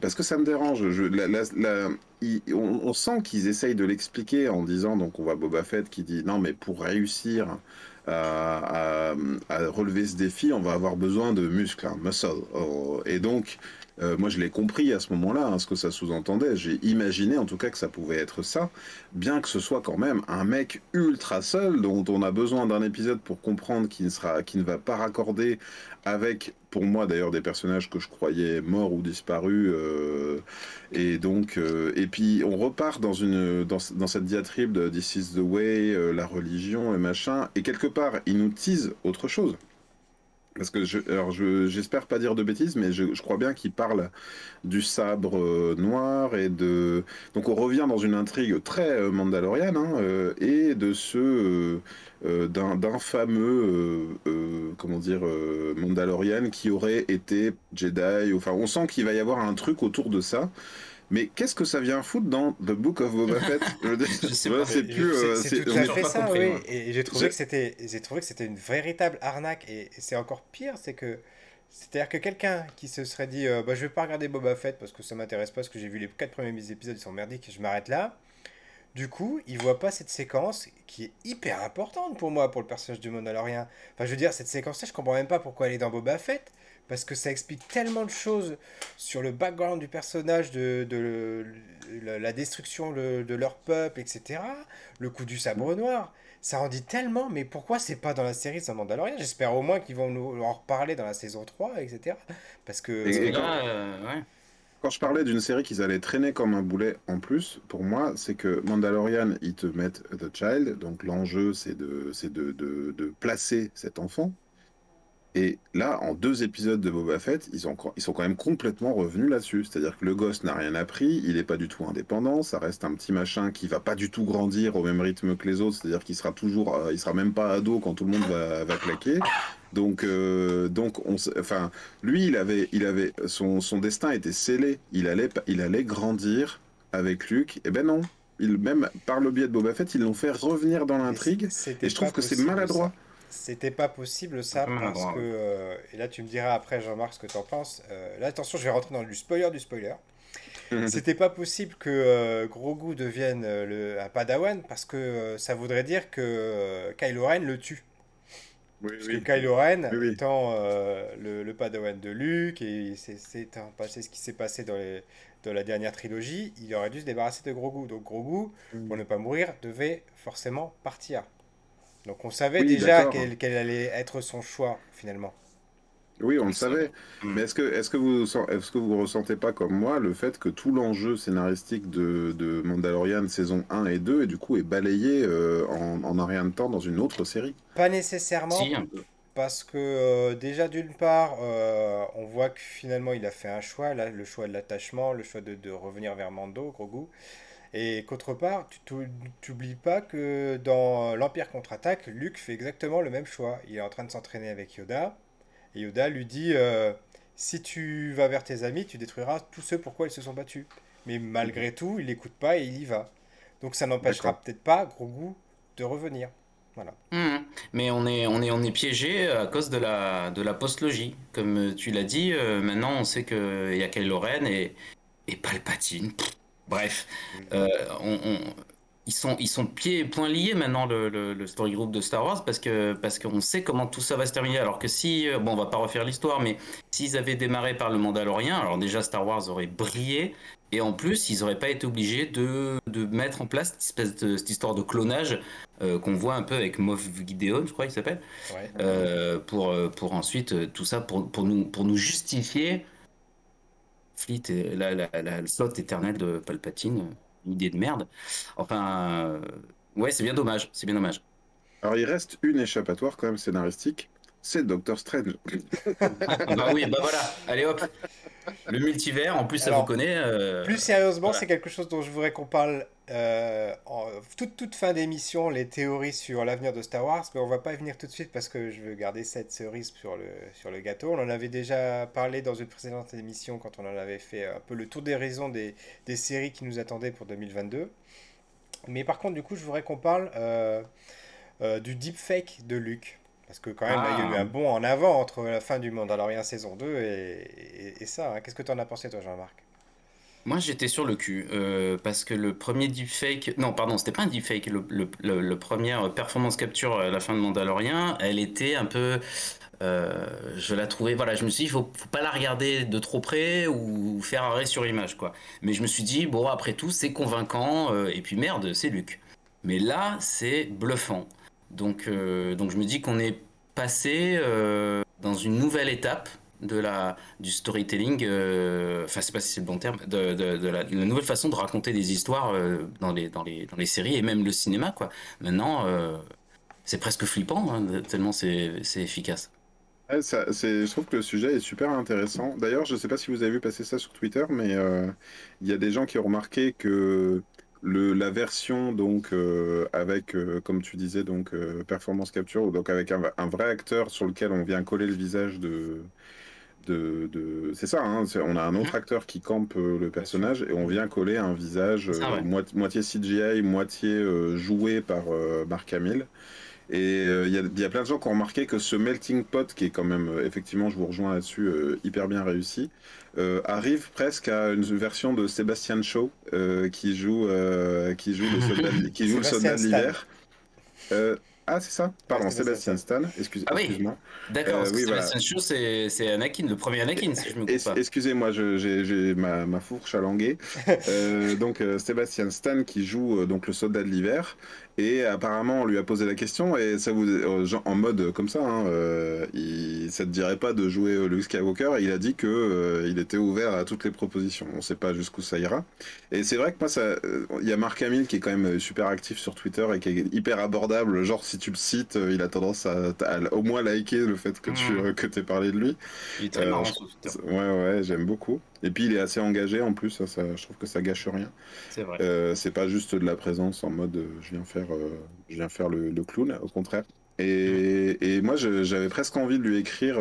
parce que ça me dérange. Je, la, la, on, sent qu'ils essayent de l'expliquer en disant, donc on voit Boba Fett qui dit non mais pour réussir à, relever ce défi, on va avoir besoin de muscles, hein, muscle. Oh, et donc Euh, moi, je l'ai compris à ce moment-là, hein, ce que ça sous-entendait. J'ai imaginé en tout cas que ça pouvait être ça, bien que ce soit quand même un mec ultra seul, dont on a besoin d'un épisode pour comprendre qu'il ne, sera, qui ne va pas raccorder avec, pour moi d'ailleurs, des personnages que je croyais morts ou disparus. Euh, et donc, euh, et puis on repart dans, une, dans, cette diatribe de This is the way, la religion et machin, et quelque part, il nous tease autre chose. Parce que je, alors je, j'espère pas dire de bêtises, mais je, crois bien qu'il parle du sabre euh, noir et de. Donc on revient dans une intrigue très euh, mandaloriane hein, euh, et de ce d'un, fameux comment dire mandalorian qui aurait été Jedi. Enfin, on sent qu'il va y avoir un truc autour de ça. Mais qu'est-ce que ça vient foutre dans The Book of Boba [laughs] Fett? Je Je sais voilà, c'est plus. euh, c'est tout à fait ça, compris, oui. moi. Et j'ai trouvé que c'était, j'ai trouvé que c'était une véritable arnaque. Et c'est encore pire, c'est que, c'est-à-dire que quelqu'un qui se serait dit, euh, bah, je vais pas regarder Boba Fett parce que ça m'intéresse pas, parce que j'ai vu les quatre premiers épisodes, ils sont merdiques, je m'arrête là. Du coup, il voit pas cette séquence qui est hyper importante pour moi, pour le personnage du Mandalorien. Enfin, je veux dire, cette séquence-là, je comprends même pas pourquoi elle est dans Boba Fett, parce que ça explique tellement de choses sur le background du personnage, de, de le- la destruction de, de leur peuple, etc. Le coup du sabre noir. Ça en dit tellement, mais pourquoi c'est pas dans la série The Mandalorian? J'espère au moins qu'ils vont nous en reparler dans la saison 3, etc. Parce que... Et- Et et quand- là, euh, ouais. Quand je parlais d'une série qu'ils allaient traîner comme un boulet en plus, pour moi, c'est que Mandalorian, ils te mettent The Child, donc l'enjeu, c'est de, de, de, de placer cet enfant. Et là, en deux épisodes de Boba Fett, ils, ont, ils sont quand même complètement revenus là-dessus. C'est-à-dire que le gosse n'a rien appris, il n'est pas du tout indépendant, ça reste un petit machin qui va pas du tout grandir au même rythme que les autres, c'est-à-dire qu'il sera toujours, euh, il sera même pas ado quand tout le monde va, va claquer. Donc, euh, donc on, enfin, lui, il avait, il avait, son, son destin était scellé. Il allait, il allait grandir avec Luke. Et ben non. Il, même par le biais de Boba Fett, ils l'ont fait revenir dans l'intrigue. Et je trouve que c'est maladroit. C'était pas possible ça parce que euh, et là tu me diras après Jean-Marc ce que t'en penses. Euh, là attention je vais rentrer dans du spoiler du spoiler. [laughs] C'était pas possible que euh, Grogu devienne euh, le, un Padawan parce que ça voudrait dire que Kylo Ren le tue. Oui, Parce oui. que Kylo Ren Oui, étant le, le Padawan de Luke et c'est ce qui s'est passé dans, les, dans la dernière trilogie, il aurait dû se débarrasser de Grogu. Donc Grogu Mm. pour ne pas mourir, devait forcément partir. Donc on savait Oui, déjà quel, quel allait être son choix finalement. Oui, on le savait. Mais est-ce que, est-ce que vous, est-ce que vous ressentez pas comme moi le fait que tout l'enjeu scénaristique de, de Mandalorian saison 1 et 2 et du coup est balayé euh, en, en un rien de temps dans une autre série? Pas nécessairement, Si, parce que euh, déjà d'une part, euh, on voit que finalement il a fait un choix, là, le choix de l'attachement, le choix de, de revenir vers Mando, Grogu. Et qu'autre part, tu t'oublies pas que dans l'Empire contre-attaque, Luke fait exactement le même choix. Il est en train de s'entraîner avec Yoda. Et Yoda lui dit euh, Si tu vas vers tes amis, tu détruiras tous ceux pourquoi ils se sont battus. Mais malgré tout, il n'écoute pas et il y va. Donc ça n'empêchera peut-être pas Grogu de revenir. Voilà. Mhm. Mais on est, on est, on est piégé à cause de la, de la postlogie. Comme tu l'as dit, euh, maintenant on sait qu'il y a Kylo Ren et, et Palpatine. Pff, Bref, euh, on, on- ils sont, ils sont pieds et poings liés maintenant le, le, le story group de Star Wars parce que parce qu'on sait comment tout ça va se terminer. Alors que si, euh, bon, on va pas refaire l'histoire, mais s'ils avaient démarré par le Mandalorien, alors déjà Star Wars aurait brillé. Et en plus, ils n'auraient pas été obligés de, de mettre en place cette, espèce de, cette histoire de clonage euh, qu'on voit un peu avec Moff Gideon, je crois qu'il s'appelle, Ouais. euh, pour, pour ensuite tout ça, pour, pour, nous, pour nous justifier Fleet et la, la, la, le slot éternel de Palpatine, une idée de merde. Enfin, euh, ouais, c'est bien dommage, c'est bien dommage. Alors il reste une échappatoire quand même scénaristique, c'est Doctor Strange. Ah [laughs] bah oui, bah voilà, allez hop, le multivers, en plus ça Alors, vous connaît. euh, Plus sérieusement, voilà. c'est quelque chose dont je voudrais qu'on parle euh, en toute, toute fin d'émission, les théories sur l'avenir de Star Wars, mais on va pas y venir tout de suite parce que je veux garder cette cerise sur le, sur le gâteau. On en avait déjà parlé dans une précédente émission quand on en avait fait un peu le tour des raisons des, des séries qui nous attendaient pour 2022. Mais par contre, du coup, je voudrais qu'on parle euh, euh, du deepfake de Luke. Parce que quand même, là, il y a eu Ah. un bond en avant entre la fin du Mandalorian saison 2 et, et, et ça. hein. Qu'est-ce que tu en as pensé, toi, Jean-Marc? Moi, j'étais sur le cul euh, parce que le premier deepfake, non, pardon, c'était pas un deepfake, le, le, le, le premier performance capture à la fin de Mandalorian, elle était un peu, euh, je la trouvais, voilà, je me suis dit, faut, faut pas la regarder de trop près ou faire arrêt sur image, quoi. Mais je me suis dit, bon, après tout, c'est convaincant, euh, et puis merde, c'est Luc. Mais là, c'est bluffant. Donc, euh, donc je me dis qu'on est passé euh, dans une nouvelle étape de la, du storytelling, euh, enfin, c'est pas si c'est le bon terme, de, la, nouvelle façon de raconter des histoires euh, dans, les, dans, les, dans les séries et même le cinéma, quoi. Maintenant, c'est presque flippant, hein, tellement c'est efficace. Je trouve que le sujet est super intéressant. D'ailleurs, je ne sais pas si vous avez vu passer ça sur Twitter, mais il y a des gens qui ont remarqué que le, la version donc euh, avec, euh, comme tu disais, donc euh, performance capture, donc avec un, un vrai acteur sur lequel on vient coller le visage de, de, de... c'est ça, hein, on a un autre Mhm. acteur qui campe le personnage et on vient coller un visage ouais. moitié CGI, moitié joué par Mark Hamill. Et euh, il y a, il y a plein de gens qui ont remarqué que ce melting pot, qui est quand même, euh, effectivement, je vous rejoins là-dessus, euh, hyper bien réussi, euh, arrive presque à une version de Sebastian Shaw euh, qui joue, euh, qui joue le [laughs] soldat, de- qui joue le soldat Sébastien de Stan. l'hiver. Euh, ah, c'est ça? Pardon, Ouais, Sébastien Sébastien Stan. Excuse, Ah oui, excuse-moi. d'accord, Euh, parce que oui, voilà. Sebastian Shaw, c'est c'est Anakin, le premier Anakin, si je me coupe pas. Excusez-moi, je- j'ai j'ai ma, ma fourche à languer. [laughs] Euh, donc euh, Sébastien Stan qui joue euh, donc le soldat de l'hiver et apparemment on lui a posé la question et ça vous euh, genre, en mode comme ça, hein, euh, il, ça te dirait pas de jouer euh, Luke Skywalker? Et il a dit que euh, il était ouvert à toutes les propositions. On sait pas jusqu'où ça ira. Et c'est vrai que moi ça, euh, il y a Marc Hamill qui est quand même super actif sur Twitter et qui est hyper abordable. Genre si tu le cites, il a tendance à, à au moins liker le fait que tu euh, que t'aies parlé de lui. Il est très marrant sur Twitter, Ouais, ouais, j'aime beaucoup. Et puis il est assez engagé en plus, ça, ça- je trouve que ça gâche rien. c'est vrai. Euh, c'est pas juste de la présence en mode euh, je viens faire, euh, je viens faire le, le clown, au contraire. Et, et moi j'avais presque envie de lui écrire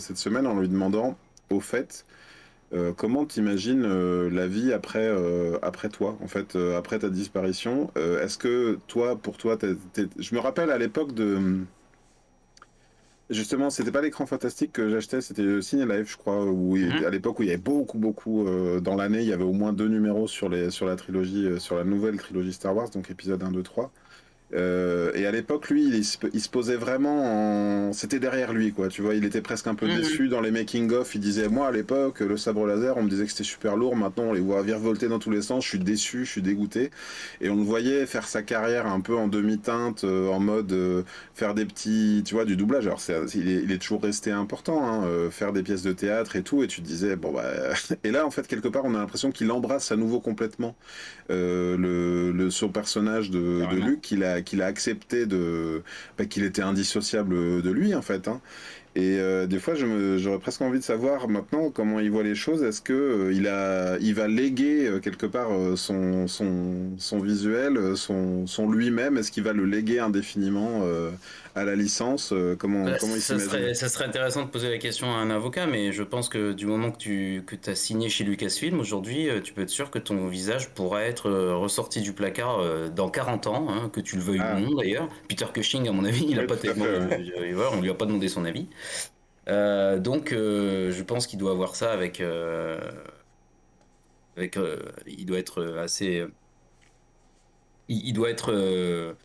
cette semaine en lui demandant, au fait, comment t'imagines la vie après, après toi, en fait, après ta disparition? Est-ce que toi, pour toi, je me rappelle à l'époque de. Justement, c'était pas l'écran fantastique que j'achetais, c'était le Ciné Life, je crois, où il- Mhm. à l'époque où il y avait beaucoup, beaucoup euh, dans l'année, il y avait au moins deux numéros sur les sur la trilogie, euh, sur la nouvelle trilogie Star Wars, donc épisode 1, 2, 3. Euh, et à l'époque, lui, il, se il se posait vraiment en... C'était derrière lui, quoi. Tu vois, il était presque un peu Mhm. déçu dans les making-of. Il disait, moi, à l'époque, le sabre laser, on me disait que c'était super lourd. Maintenant, on les voit virevolter dans tous les sens. Je suis déçu, je suis dégoûté. Et on le voyait faire sa carrière un peu en demi-teinte, euh, en mode euh, faire des petits, tu vois, du doublage. Alors, il, est, il est toujours resté important, hein, euh, faire des pièces de théâtre et tout. Et tu te disais, bon, bah... [laughs] Et là, en fait, quelque part, on a l'impression qu'il embrasse à nouveau complètement euh, le, le, son personnage de. Luke, qu'il a, qu'il a accepté de, bah, qu'il était indissociable de lui, en fait. Hein. Et euh, des fois, j'aurais presque envie de savoir maintenant comment il voit les choses. Est-ce que euh, il a, il va léguer euh, quelque part son, son, son visuel, son, son lui-même? Est-ce qu'il va le léguer indéfiniment à la licence Comment, Bah, comment il ça, serait, ça serait intéressant de poser la question à un avocat, mais je pense que du moment que tu que as signé chez Lucasfilm, aujourd'hui, tu peux être sûr que ton visage pourra être ressorti du placard dans 40 ans, hein, que tu le veuilles Ah. ou non d'ailleurs. Peter Cushing, à mon avis, il a Oui, pas tellement, on lui a pas demandé son avis. Euh, donc, euh, je pense qu'il doit avoir ça avec, euh, avec il doit être assez, il, il doit être,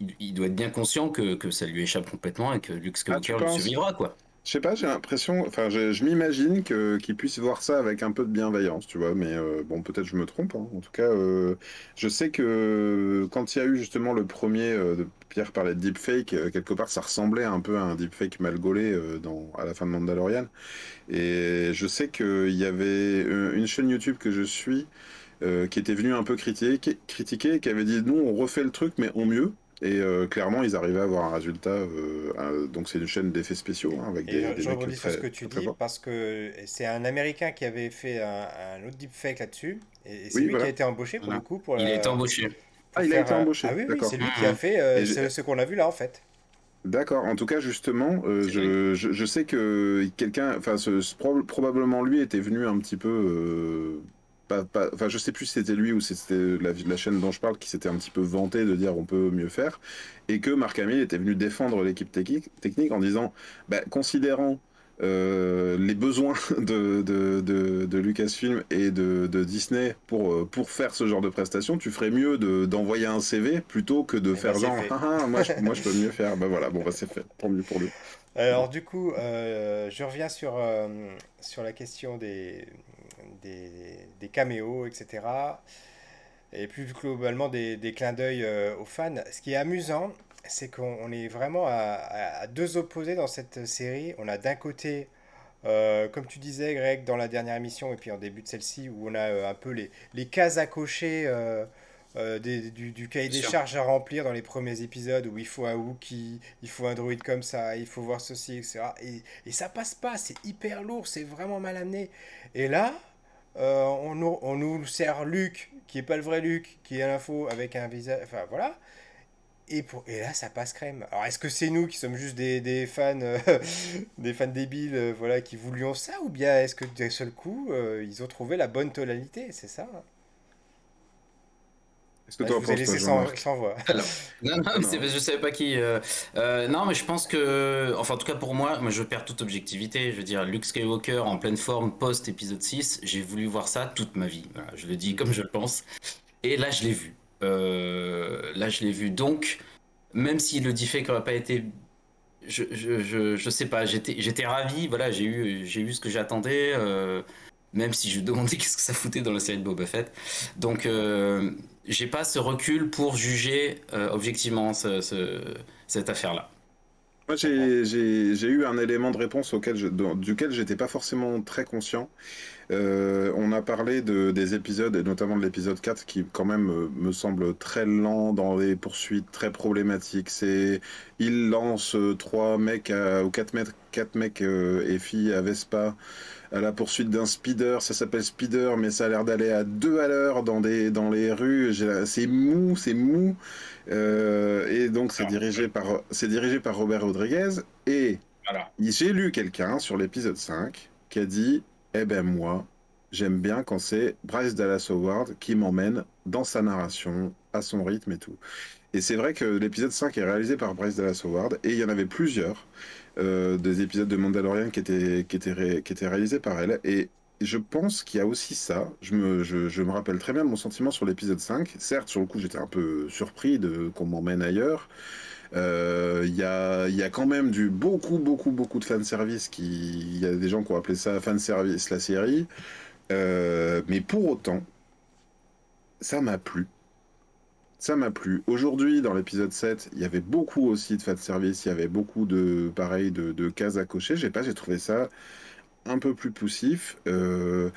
il, il doit être bien conscient que, que ça lui échappe complètement et que Luke Ah, Skywalker le survivra, quoi. Je sais pas, j'ai l'impression, enfin, je, m'imagine que qu'il puisse voir ça avec un peu de bienveillance, tu vois. Mais euh, bon, peut-être je me trompe. hein. En tout cas, euh, je sais que quand il y a eu justement le premier, euh, de, Pierre parlait de deepfake, euh, quelque part, ça ressemblait un peu à un deepfake mal gaulé euh, dans à la fin de Mandalorian. Et je sais qu'il y avait euh, une chaîne YouTube que je suis euh, qui était venue un peu critiquer, critiquer, qui avait dit nous, on refait le truc, mais en mieux. Et euh, clairement, ils arrivaient à avoir un résultat. euh, un- donc, c'est une chaîne d'effets spéciaux hein, avec Et des, je, des je rebondis sur ce que tu dis parce que c'est un Américain qui avait fait un, un autre deepfake là-dessus et, et c'est Oui, lui voilà. qui a été embauché pour Voilà. le coup pour Il a été embauché. Ah, il a été euh, embauché, Ah oui, c'est lui qui a fait euh, ce, ce qu'on a vu là en fait. D'accord. En tout cas, justement, euh, je, je, je sais que quelqu'un, enfin, ce, ce prob- probablement lui était venu un petit peu, euh, pas, pas, enfin, je sais plus si c'était lui ou si c'était la, la chaîne dont je parle qui s'était un petit peu vanté de dire on peut mieux faire, et que Marc Hamill était venu défendre l'équipe technique, technique en disant, bah, considérant euh, les besoins [laughs] de, de, de, Lucasfilm et de, Disney pour, euh, pour faire ce genre de prestation, tu ferais mieux d'envoyer un CV plutôt que de eh faire ben, genre [laughs] ah, ah, moi, je, moi je peux mieux [laughs] faire. Ben voilà, bon bah c'est fait, tant mieux pour lui. Alors du coup, euh, je reviens sur, sur la question des, des, des, caméos, etc. Et plus globalement des, des clins d'œil aux fans. Ce qui est amusant, c'est qu'on est vraiment à, deux opposés dans cette série. On a d'un côté, euh, comme tu disais, Greg, dans la dernière émission et puis en début de celle-ci, où on a euh, un peu les, les cases à cocher euh, du, cahier des charges à remplir dans les premiers épisodes, où il faut un Wookiee, il faut un droïde comme ça, il faut voir ceci, etc. Et, et ça passe pas, c'est hyper lourd, c'est vraiment mal amené. Et là, on, on, nous sert Luke, qui est pas le vrai Luke, qui est à l'info avec un visage. Enfin voilà. Et, pour, et là, ça passe crème. Alors, est-ce que c'est nous qui sommes juste des, des fans, euh, [laughs] des fans débiles, euh, voilà, qui voulions ça, ou bien est-ce que d'un seul coup, euh, ils ont trouvé la bonne tonalité, c'est ça Est-ce que bah, tu ai laissé sans, sans, voix. [laughs] [laughs] non, non, mais je savais pas qui. non, mais je pense que, enfin, en tout cas pour moi, moi, je perds toute objectivité. Je veux dire, Luke Skywalker en pleine forme post épisode 6, j'ai voulu voir ça toute ma vie. je le dis comme je le pense. Et là, je l'ai vu. Euh, là, je l'ai vu. Donc, même si le defect n'aurait pas été je, je, je, sais pas, j'étais ravi, voilà, j'ai eu, eu ce que j'attendais, euh, même si je demandais [laughs] qu'est-ce que ça foutait dans la série de Boba Fett. Donc, euh, j'ai pas ce recul pour juger objectivement cette affaire-là. Moi, j'ai eu un élément de réponse auquel je, duquel j'étais pas forcément très conscient. Euh, on a parlé de, des épisodes, et notamment de l'épisode 4, qui quand même euh, me semble très lent dans les poursuites, très problématique. C'est, il lance euh, trois mecs ou quatre mecs, quatre mecs et filles à Vespa à la poursuite d'un speeder. Ça s'appelle speeder, mais ça a l'air d'aller à deux à l'heure dans, des, dans les rues. C'est mou, c'est mou. Euh, et donc c'est dirigé par dirigé par Robert Rodriguez et j'ai lu quelqu'un sur l'épisode 5 qui a dit eh ben moi j'aime bien quand c'est Bryce Dallas Howard qui m'emmène dans sa narration à son rythme et tout. Et c'est vrai que l'épisode 5 est réalisé par Bryce Dallas Howard et il y en avait plusieurs des épisodes de Mandalorian qui étaient qui étaient qui étaient réalisés par elle et je pense qu'il y a aussi ça. Je me, je, me, rappelle très bien de mon sentiment sur l'épisode 5. Certes, sur le coup, j'étais un peu surpris de qu'on m'emmène ailleurs. Euh, il y, a, y, a, quand même du beaucoup, beaucoup, beaucoup de fanservice. Il y a des gens qui ont appelé ça fanservice la série. Euh, mais pour autant, ça m'a plu. Ça m'a plu. Aujourd'hui, dans l'épisode 7, il y avait beaucoup aussi de fanservice. Il y avait beaucoup de, pareil, de, cases à cocher. J'ai trouvé ça un peu plus poussif. Euh,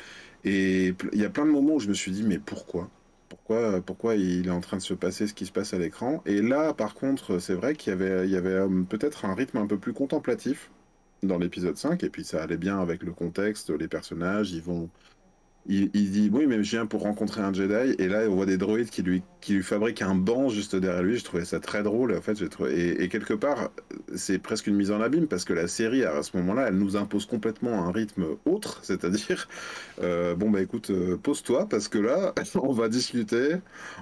et il y a plein de moments où je me suis dit, mais pourquoi? Pourquoi, pourquoi il est en train de se passer ce qui se passe à l'écran? Et là, par contre, c'est vrai qu'il y avait, y avait euh, peut-être un rythme un peu plus contemplatif dans l'épisode 5, et puis ça allait bien avec le contexte, les personnages, ils vont, il, dit oui mais je viens pour rencontrer un Jedi. Et là on voit des droïdes qui lui qui lui fabriquent un banc juste derrière lui. Je trouvais ça très drôle. En fait et, quelque part c'est presque une mise en abîme parce que la série à ce moment-là elle nous impose complètement un rythme autre. [laughs] C'est-à-dire euh, bon bah écoute euh, pose-toi parce que là [laughs] on va discuter.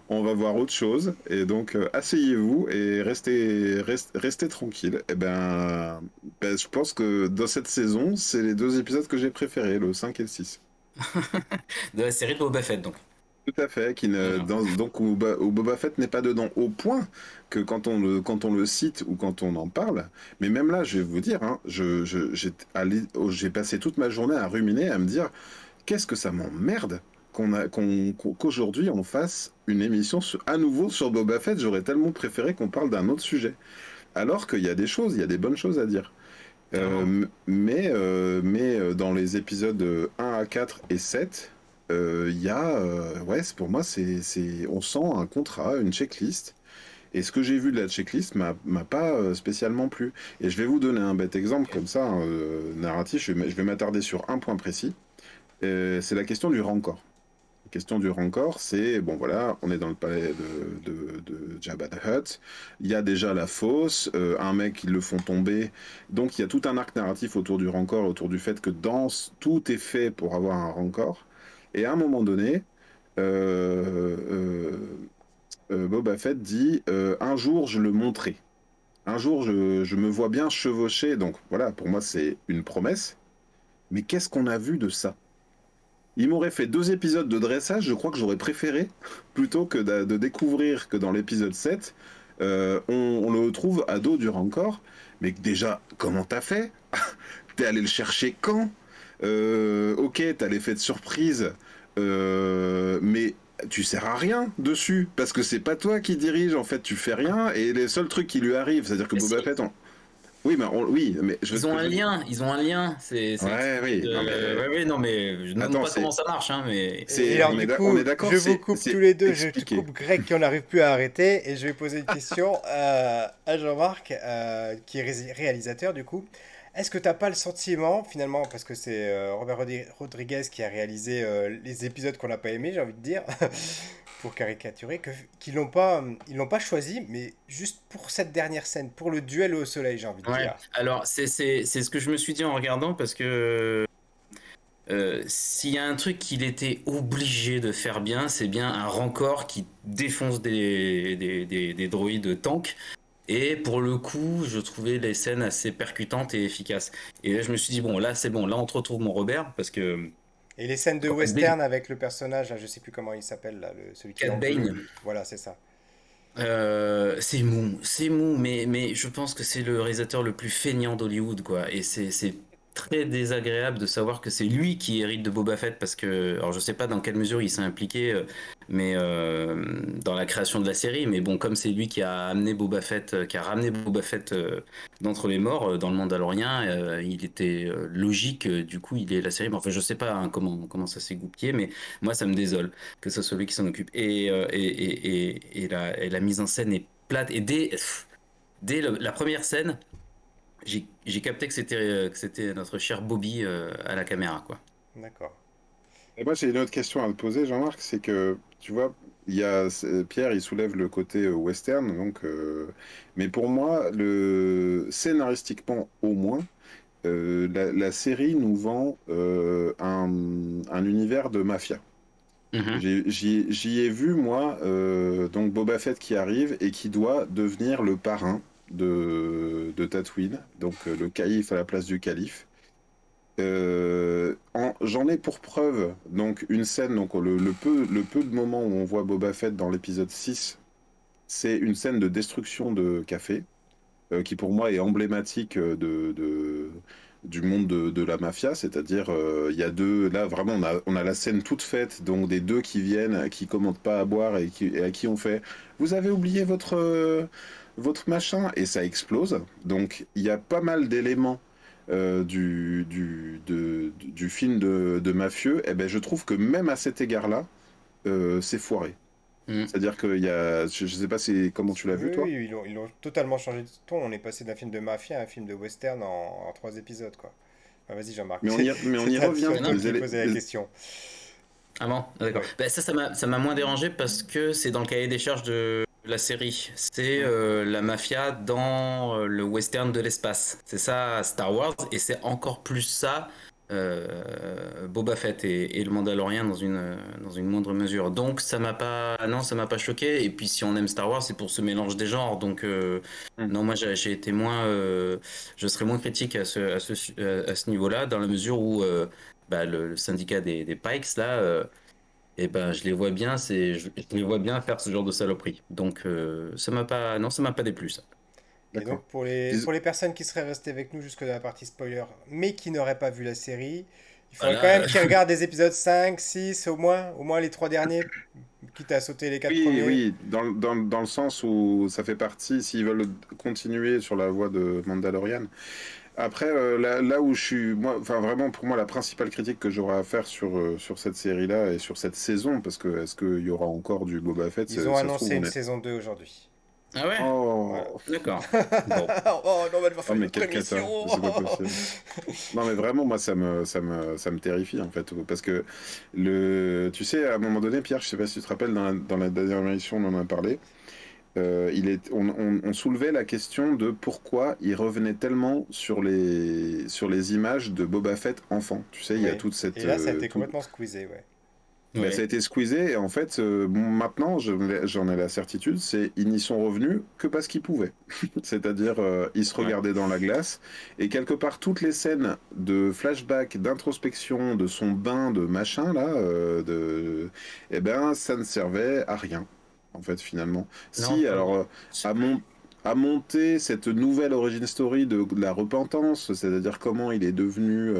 On va voir autre chose. Et donc euh, asseyez-vous et restez restez, tranquille. Et eh ben, ben je pense que dans cette saison c'est les deux épisodes que j'ai préférés le 5 et le 6 [laughs] de la série de Boba Fett, donc. Tout à fait, qui ne, dans, donc où, Boba Fett n'est pas dedans, au point que quand on, le, quand on le cite ou quand on en parle, mais même là, je vais vous dire, hein, je, j'ai passé toute ma journée à ruminer, à me dire, qu'est-ce que ça m'emmerde qu'aujourd'hui on fasse une émission à nouveau sur Boba Fett. J'aurais tellement préféré qu'on parle d'un autre sujet. Alors qu'il y a des choses, il y a des bonnes choses à dire. Euh, mais euh, mais euh, dans les épisodes 1 à 4 et 7, il y a, ouais, pour moi, c'est, on sent un contrat, une checklist. Et ce que j'ai vu de la checklist m'a, m'a pas spécialement plu. Et je vais vous donner un bête exemple comme ça, narratif. Je vais, je vais m'attarder sur un point précis. c'est la question du rancor question du rancor, c'est bon voilà, on est dans le palais de, de, de Jabba the Hutt. Il y a déjà la fosse, euh, un mec qui le font tomber. Donc il y a tout un arc narratif autour du rancor, autour du fait que dans tout est fait pour avoir un rancor. Et à un moment donné, euh, euh, Boba Fett dit un jour je le montrerai. un jour, je, je me vois bien chevaucher. Donc voilà, pour moi, c'est une promesse. Mais qu'est-ce qu'on a vu de ça? Il m'aurait fait deux épisodes de dressage, je crois que j'aurais préféré, plutôt que de, de découvrir que dans l'épisode 7, euh, on, on le trouve à dos du Rancor. Mais déjà, comment t'as fait? [laughs] T'es allé le chercher quand? Euh, Ok, t'as l'effet de surprise, euh, mais tu sers à rien dessus parce que c'est pas toi qui dirige en fait tu fais rien et les seuls trucs qui lui arrivent c'est à dire que Mais Boba si. Fett on- oui mais on- oui mais je Ils ont un lien, ils ont un lien. C'est. Ouais, oui, euh, non, mais- ouais, ouais, non, mais je ne sais pas comment ça marche, hein, mais. C'est- Et alors, on est coup, on est d'accord, je vous coupe tous les deux, je te coupe Greg qui n'arrive plus à arrêter, et je vais poser une [laughs] question euh, à Jean-Marc, euh, qui est ré- réalisateur du coup. Est-ce que t'as pas le sentiment, finalement, parce que c'est euh, Robert Rodriguez qui a réalisé euh, les épisodes qu'on n'a pas aimés, j'ai envie de dire, [laughs] pour caricaturer, que, qu'ils l'ont pas, ils l'ont pas choisi, mais juste pour cette dernière scène, pour le duel au soleil, j'ai envie de Ouais, dire. alors c'est c'est- c'est ce que je me suis dit en regardant parce que euh, s'il y a un truc qu'il était obligé de faire bien, c'est bien un rancor qui défonce des, des, des, des droïdes tanks. Et pour le coup, je trouvais les scènes assez percutantes et efficaces. Et là, je me suis dit, bon, là, c'est bon, là, on te retrouve mon Robert parce que Et les scènes de western avec le personnage, là, je sais plus comment il s'appelle, là, le, celui qui est Cad en bleu. Bane. Voilà, c'est ça. Euh, c'est mou, c'est mou, mais, mais je pense que c'est le réalisateur le plus feignant d'Hollywood, quoi. Et c'est très désagréable de savoir que c'est lui qui hérite de Boba Fett parce que, alors je sais pas dans quelle mesure il s'est impliqué, euh, mais euh, dans la création de la série, mais bon, comme c'est lui qui a amené Boba Fett, euh, qui a ramené Boba Fett d'entre les morts dans le Mandalorien, euh, il était logique, du coup, il est la série. Mais enfin, je sais pas hein, comment ça s'est goupillé, mais moi, ça me désole que ce soit lui qui s'en occupe. Et, la, mise en scène est plate. Et dès, la première scène, j'ai capté que c'était euh, que c'était notre cher Bobby euh, à la caméra, quoi. D'accord. Et moi, j'ai une autre question à te poser, Jean-Marc, c'est que, tu vois, il y a, Pierre, il soulève le côté euh, western, donc, euh, mais pour moi, le, scénaristiquement au moins, euh, la, la série nous vend euh, un, un univers de mafia. Mhm. J'ai- J'y j'y ai vu, moi, euh, donc Boba Fett qui arrive et qui doit devenir le parrain de, de Tatooine, donc euh, le calife à la place du calife. Euh, en- J'en ai pour preuve donc une scène, donc le, peu, le peu de moments où on voit Boba Fett dans l'épisode 6, c'est une scène de destruction de café, euh, qui pour moi est emblématique de- du monde de, la mafia, c'est-à-dire euh, il y a deux, là vraiment on a, on a la scène toute faite, donc des deux qui viennent, qui commandent pas à boire et, qui, à qui on fait vous avez oublié votre, euh, votre machin? Et ça explose. Donc il y a pas mal d'éléments euh, du, film de, de mafieux, et ben je trouve que même à cet égard-là, c'est foiré. Mm. C'est-à-dire qu'il y a, je, je sais pas si, comment tu l'as vu Oui, toi. oui, ils ont, ils ont totalement changé de ton. On est passé d'un film de mafia à un film de western en, en trois épisodes, quoi. Ah, Vas-y, Jean-Marc. Mais on y, mais on y revient. à toi Les posais la question. Ah bon, d'accord. Ben, ça, ça m'a, ça m'a moins dérangé parce que c'est dans le cahier des charges de la série. C'est euh, la mafia dans euh, le western de l'espace. C'est ça Star Wars et c'est encore plus ça euh, Boba Fett et, et le Mandalorien dans une dans une moindre mesure. Donc ça m'a pas, non, ça m'a pas choqué. Et puis si on aime Star Wars, c'est pour ce mélange des genres. Donc euh, Mm. non, moi j'ai été moins, euh, je serais moins critique à ce à ce à ce niveau-là dans la mesure où bah, le, le syndicat des, des Pikes là. et ben, je les vois bien, c'est, je, je les vois bien faire ce genre de saloperie. Donc, ça m'a pas, non, ça m'a pas déplu, ça. Et donc, pour les, pour les personnes qui seraient restées avec nous jusque dans la partie spoiler, mais qui n'auraient pas vu la série, il faudrait Voilà. quand même qu'ils regardent des épisodes 5, 6, au moins, au moins les trois derniers, quitte à sauter les quatre Oui, premiers. oui, dans, le- dans, dans le sens où ça fait partie, s'ils veulent continuer sur la voie de Mandalorian. Après, euh, là, là où je suis, moi, enfin vraiment pour moi, la principale critique que j'aurai à faire sur, euh, sur cette série-là et sur cette saison, parce que est-ce qu'il y aura encore du Boba Fett Ils ont annoncé trouve, on une est- saison 2 aujourd'hui. Ah ouais? Oh, D'accord. [laughs] Bon. oh non, mais elle va Oh, faire mais c'est pas possible. [laughs] Non mais vraiment moi ça me ça me ça me terrifie en fait parce que le tu sais à un moment donné Pierre je sais pas si tu te rappelles dans la, dans la dernière émission on en a parlé euh, il est on, on, on soulevait la question de pourquoi il revenait tellement sur les sur les images de Boba Fett enfant tu sais il y a toute cette Et là, ça a euh, été tout- complètement squeezé, ouais. Ça a été squeezé et en fait, euh, maintenant, j'en ai la certitude, c'est ils n'y sont revenus que parce qu'ils pouvaient. [laughs] C'est-à-dire, euh, ils se regardaient dans la glace et quelque part, toutes les scènes de flashback, d'introspection, de son bain, de machin là, euh, de, eh ben, ça ne servait à rien. En fait, finalement. si, alors, à mon à monter cette nouvelle origin story de, la repentance, c'est-à-dire comment il est devenu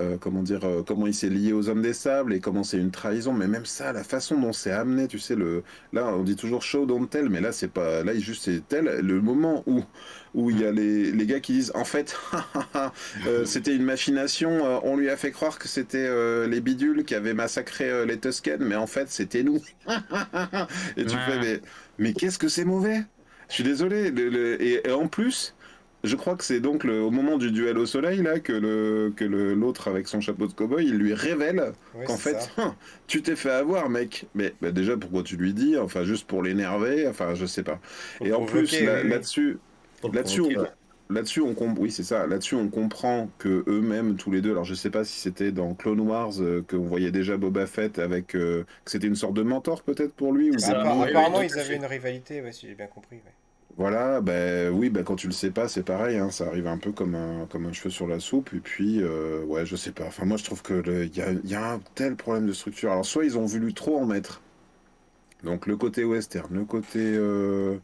euh, comment dire, euh, comment il s'est lié aux hommes des sables et comment c'est une trahison. Mais même ça, la façon dont c'est amené, tu sais, le, là, on dit toujours show don't tell, mais là, c'est pas, là, il juste c'est tel. Le moment où, où il y a les, les gars qui disent, en fait, [laughs] euh, c'était une machination, on lui a fait croire que c'était les bidules qui avaient massacré les Tusken, mais en fait, c'était nous. [laughs] et tu fais, mais, mais qu'est-ce que c'est mauvais? Je suis désolé. et, en plus, je crois que c'est donc le, au moment du duel au soleil là que le que l'autre avec son chapeau de cowboy, il lui révèle qu'en fait, hein, [laughs] tu t'es fait avoir, mec. Mais bah, déjà pourquoi tu lui dis? Enfin juste pour l'énerver. Enfin je sais pas. Et en plus là-dessus, là-dessus. Là-dessus, on oui, c'est ça. Là-dessus, on comprend que eux-mêmes, tous les deux. Alors, je sais pas si c'était dans Clone Wars euh, qu'on voyait déjà Boba Fett avec euh, que c'était une sorte de mentor peut-être pour lui. Ou apparemment, ils avaient une rivalité, si j'ai bien compris. Voilà, ben oui, ben quand tu le sais pas, c'est pareil, hein, ça arrive un peu comme un, comme un cheveu sur la soupe, et puis, euh, ouais, je sais pas. Enfin, moi, je trouve que il y a, un tel problème de structure. Alors, soit ils ont voulu trop en mettre, donc le côté western, le côté euh,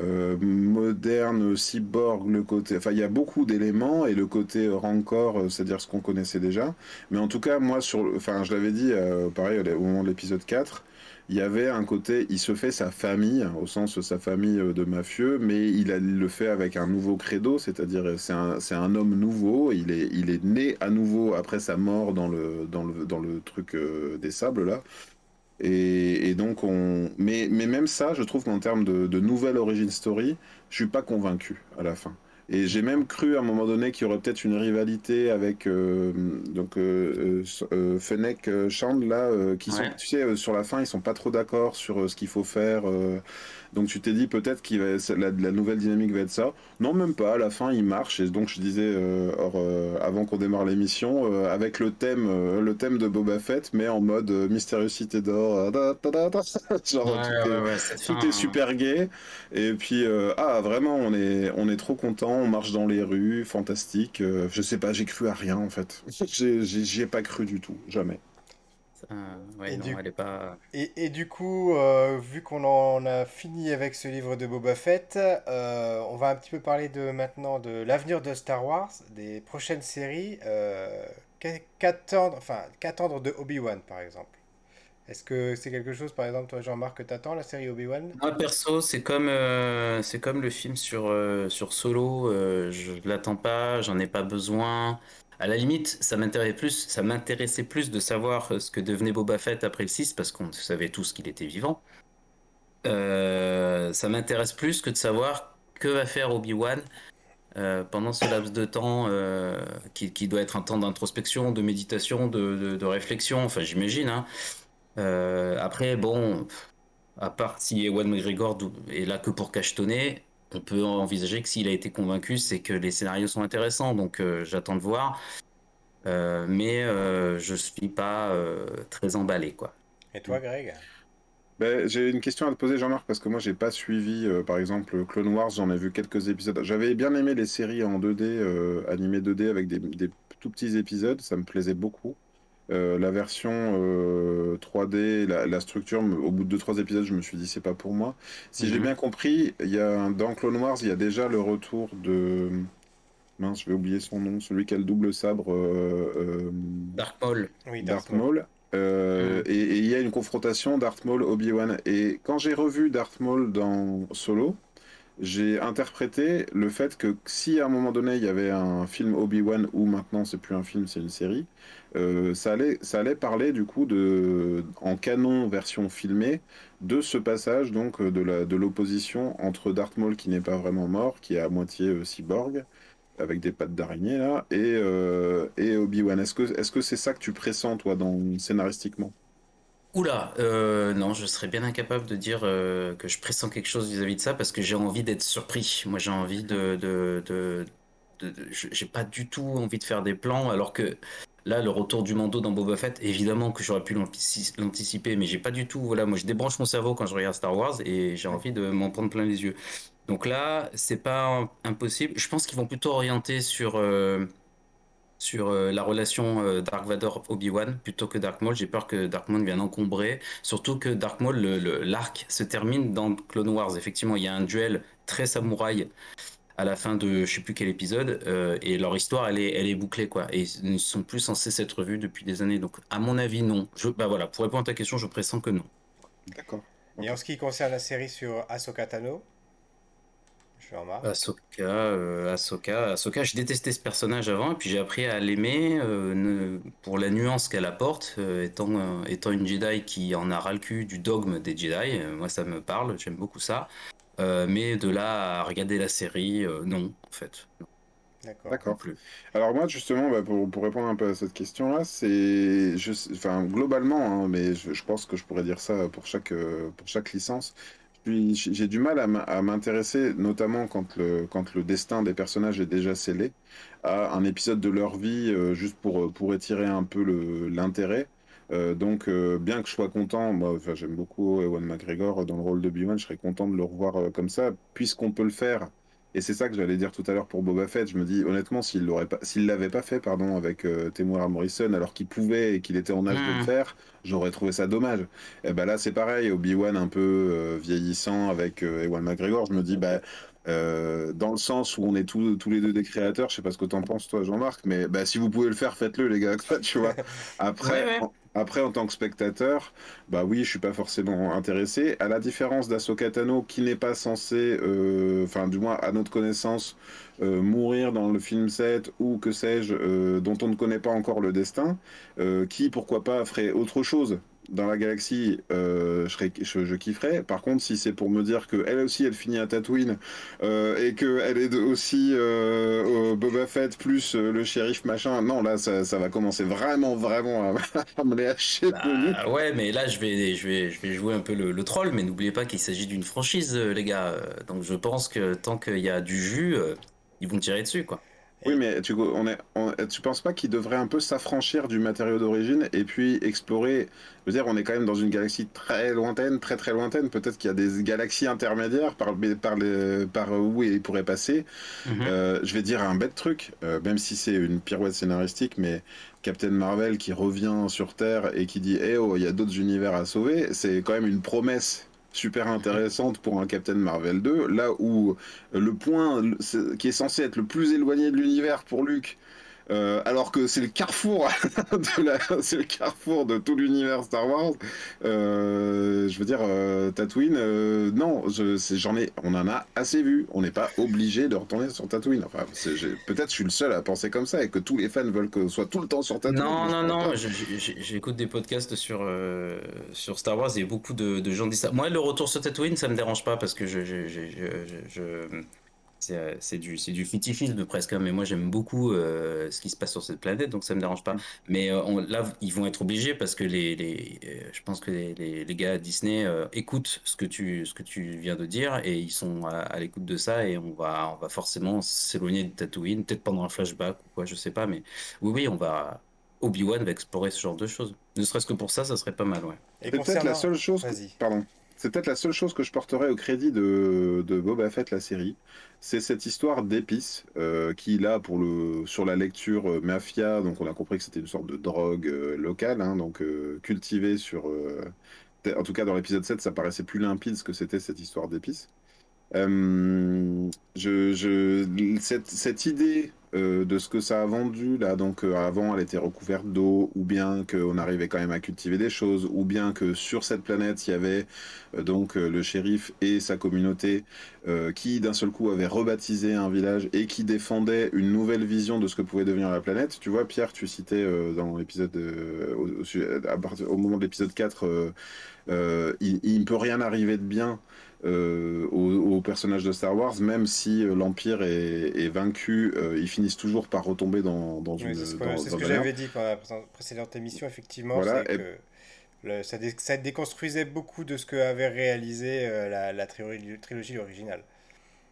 euh, moderne, cyborg, le côté, enfin, il y a beaucoup d'éléments, et le côté rancor, c'est-à-dire ce qu'on connaissait déjà. Mais en tout cas, moi, sur, enfin, je l'avais dit, pareil, au moment de l'épisode 4, il y avait un côté, il se fait sa famille, au sens de sa famille euh, de mafieux, mais il, le fait avec un nouveau credo, c'est-à-dire c'est un, c'est un homme nouveau, il est, né à nouveau après sa mort dans le, truc euh, des sables là. Et, donc on, mais, mais même ça, je trouve qu'en termes de, de nouvelle origin story, je suis pas convaincu à la fin. Et j'ai même cru à un moment donné qu'il y aurait peut-être une rivalité avec euh, donc euh, euh, Fennec Shand là, qui sont, tu sais, sur la fin, ils sont pas trop d'accord sur ce qu'il faut faire. Donc tu t'es dit peut-être que la, la, nouvelle dynamique va être ça. Non, même pas. À la fin, il marche. Et donc je disais euh, euh, avant qu'on démarre l'émission, euh, avec le thème, le thème de Boba Fett, mais en mode mystérieuse cité d'or. [laughs] Genre tout, est, super gay. Et puis ah vraiment, on est on est trop content. On marche dans les rues, fantastique. je sais pas, j'ai cru à rien en fait. [laughs] J'y ai pas cru du tout, jamais et, du... pas... et, du coup, euh, vu qu'on en a fini avec ce livre de Boba Fett, euh, on va un petit peu parler de maintenant de l'avenir de Star Wars, des prochaines séries. Euh, qu'attendre, enfin, qu'attendre de Obi-Wan par exemple? Est-ce que c'est quelque chose, par exemple, toi Jean-Marc, que t'attends la série Obi-Wan? Moi perso, c'est comme, c'est comme le film sur, sur Solo. je l'attends pas, j'en ai pas besoin. À la limite, ça m'intéressait plus, ça m'intéressait plus de savoir euh, ce que devenait Boba Fett après le 6 parce qu'on savait tous qu'il était vivant. Euh, ça m'intéresse plus que de savoir que va faire Obi-Wan euh, pendant ce laps de temps qui, doit être un temps d'introspection, de méditation, de, réflexion, enfin j'imagine. Hein. après, bon, à part si Ewan McGregor est là que pour cachetonner, on peut envisager que s'il a été convaincu, c'est que les scénarios sont intéressants, donc euh, j'attends de voir. Euh, mais euh, je suis pas très emballé, quoi. Et toi, Greg? Ben, J'ai une question à te poser, Jean-Marc, parce que moi, j'ai pas suivi, par exemple, Clone Wars, j'en ai vu quelques épisodes. J'avais bien aimé les séries en 2D, animées 2D, avec des, tout petits épisodes, ça me plaisait beaucoup. Euh, la version 3D, euh, la, structure, au bout de 2-3 épisodes, je me suis dit c'est pas pour moi. Si j'ai mhm. bien compris, il y a, dans Clone Wars, il y a déjà le retour de. Mince, je vais oublier son nom, celui qui a le double sabre. Euh, Dark Maul. Oui, Dark, Maul. Mhm. Et il y a une confrontation Darth Maul Obi-Wan. Et quand j'ai revu Darth Maul dans Solo, j'ai interprété le fait que si à un moment donné il y avait un film Obi-Wan ou maintenant c'est plus un film, c'est une série, euh, ça, allait, ça allait parler du coup de, en canon version filmée de ce passage donc euh, de l'opposition de entre Darth Maul qui n'est pas vraiment mort, qui est à moitié euh, cyborg avec des pattes d'araignée là, et, et Obi-Wan. Est-ce que c'est ça que tu pressens toi scénaristiquement? Oula, non, je serais bien incapable de dire que je pressens quelque chose vis-à-vis de ça parce que j'ai envie d'être surpris. Moi, j'ai envie de, de, de, j'ai pas du tout envie de faire des plans alors que Là, le retour du Mando dans Boba Fett, évidemment que j'aurais pu l'anticiper, mais j'ai pas du tout. Voilà, moi je débranche mon cerveau quand je regarde Star Wars et j'ai envie de m'en prendre plein les yeux. Donc là, c'est pas impossible. Je pense qu'ils vont plutôt orienter sur euh, sur euh, la relation euh, Dark Vador Obi-Wan plutôt que Dark Maul. J'ai peur que Dark Maul vienne encombrer, surtout que Dark Maul, l'arc se termine dans Clone Wars. Effectivement, il y a un duel très samouraï à la fin de je sais plus quel épisode euh, et leur histoire elle est elle est bouclée quoi. Et ils ne sont plus censés s'être revus depuis des années. Donc à mon avis non. Je bah voilà pour répondre à ta question je pressens que non. D'accord. Et en ce qui concerne la série sur Ahsoka Tano je remarque Ahsoka euh, Ahsoka Ahsoka j'ai détesté ce personnage avant et puis j'ai appris à l'aimer euh, pour la nuance qu'elle apporte étant étant une Jedi qui en a ras le cul du dogme des Jedi moi ça me parle j'aime beaucoup ça euh, mais de là à regarder la série, euh, non, en fait. D'accord. Alors moi justement, bah, pour, pour, répondre un peu à cette question-là, c'est, enfin globalement, hein, mais je, je, pense que je pourrais dire ça pour chaque euh, pour chaque licence. J'ai du mal à m'intéresser, notamment quand le quand le destin des personnages est déjà scellé, à un épisode de leur vie juste pour pour étirer un peu l'intérêt. Euh, donc, euh, bien que je sois content, moi, j'aime beaucoup Ewan McGregor dans le rôle de Obi-Wan, je serais content de le revoir euh, comme ça, puisqu'on peut le faire. Et c'est ça que j'allais dire tout à l'heure pour Boba Fett. Je me dis, honnêtement, s'il l'aurait pas, s'il l'avait pas fait, pardon, avec Temuera Morrison, alors qu'il pouvait et qu'il était en âge de le hmm. faire, j'aurais trouvé ça dommage. Et ben là, c'est pareil, Obi-Wan un peu vieillissant avec Ewan McGregor, je me dis, bah, dans le sens où on est tous, tous les deux des créateurs, je sais pas ce que t'en penses toi Jean-Marc, mais bah, si vous pouvez le faire, faites-le les gars, [laughs] tu vois. [laughs] Après, après, en tant que spectateur, bah oui, je suis pas forcément intéressé. À la différence d'Asoka Tano, qui n'est pas censé, euh, enfin, du moins à notre connaissance, euh, mourir dans le film 7 ou que sais-je, euh, dont on ne connaît pas encore le destin, qui, pourquoi pas, ferait autre chose dans la galaxie, euh, je, serais, je, kifferais. Par contre, si c'est pour me dire que elle aussi, elle finit à Tatooine euh, et qu'elle est aussi euh, Boba Fett plus le shérif machin, non, là, ça, ça, va commencer vraiment, vraiment à, [laughs] me les hacher. Bah, ouais, mais là, je vais, je vais, je vais jouer un peu le, le troll, mais n'oubliez pas qu'il s'agit d'une franchise, les gars. Donc, je pense que tant qu'il y a du jus, ils vont tirer dessus, quoi. Oui, mais tu, on est, tu penses pas qu'il devrait un peu s'affranchir du matériau d'origine et puis explorer Je veux dire, on est quand même dans une galaxie très lointaine, très très lointaine. Peut-être qu'il y a des galaxies intermédiaires par, par, les, par où il pourrait passer. Mhm. Euh, je vais dire un bête truc, euh, même si c'est une pirouette scénaristique, mais Captain Marvel qui revient sur Terre et qui dit Eh oh, il y a d'autres univers à sauver, c'est quand même une promesse super intéressante pour un Captain Marvel 2, là où le point qui est censé être le plus éloigné de l'univers pour Luke, euh, alors que c'est le carrefour [laughs] de la, c'est le carrefour de tout l'univers Star Wars. Euh, je veux dire, euh, Tatooine, non, j'en ai, on en a assez vu. On n'est pas obligé de retourner sur Tatooine. Enfin, peut-être je suis le seul à penser comme ça et que tous les fans veulent que soit tout le temps sur Tatooine. Non, non, non. J'écoute des podcasts sur sur Star Wars et beaucoup de, de, gens disent ça. Moi, le retour sur Tatooine, ça me dérange pas parce que je, je c'est du, du fétichisme presque, hein, mais moi j'aime beaucoup euh, ce qui se passe sur cette planète, donc ça me dérange pas. Mais euh, là, ils vont être obligés parce que les, les je pense que les, les, gars à Disney écoutent ce que, tu, ce que tu viens de dire et ils sont à, l'écoute de ça et on va, on va forcément s'éloigner de Tatooine, peut-être pendant un flashback ou quoi, je sais pas, mais oui, oui, on va. Obi-Wan va explorer ce genre de choses. Ne serait-ce que pour ça, ça serait pas mal, ouais. Et peut-être la seule chose. Pardon. C'est peut-être la seule chose que je porterais au crédit de, de Boba Fett, la série. C'est cette histoire d'épices euh, qui, là, pour le, sur la lecture euh, mafia, donc on a compris que c'était une sorte de drogue euh, locale, hein, donc cultivée sur. en tout cas, dans l'épisode 7, ça paraissait plus limpide ce que c'était cette histoire d'épices. je, cette, cette idée euh, de ce que ça a vendu là. Donc euh, avant, elle était recouverte d'eau, ou bien qu'on arrivait quand même à cultiver des choses, ou bien que sur cette planète, il y avait euh, donc le shérif et sa communauté qui d'un seul coup avaient rebaptisé un village et qui défendaient une nouvelle vision de ce que pouvait devenir la planète. Tu vois, Pierre, tu citais dans l'épisode au, au, moment de l'épisode 4, il, il ne peut rien arriver de bien euh, aux, personnages de Star Wars, même si euh, l'Empire est, vaincu, euh, ils finissent toujours par retomber dans, dans une. C'est ce que, j'avais dit pendant la précédente émission, effectivement. que ça, déconstruisait beaucoup de ce que avait réalisé la, la trilogie, trilogie originale.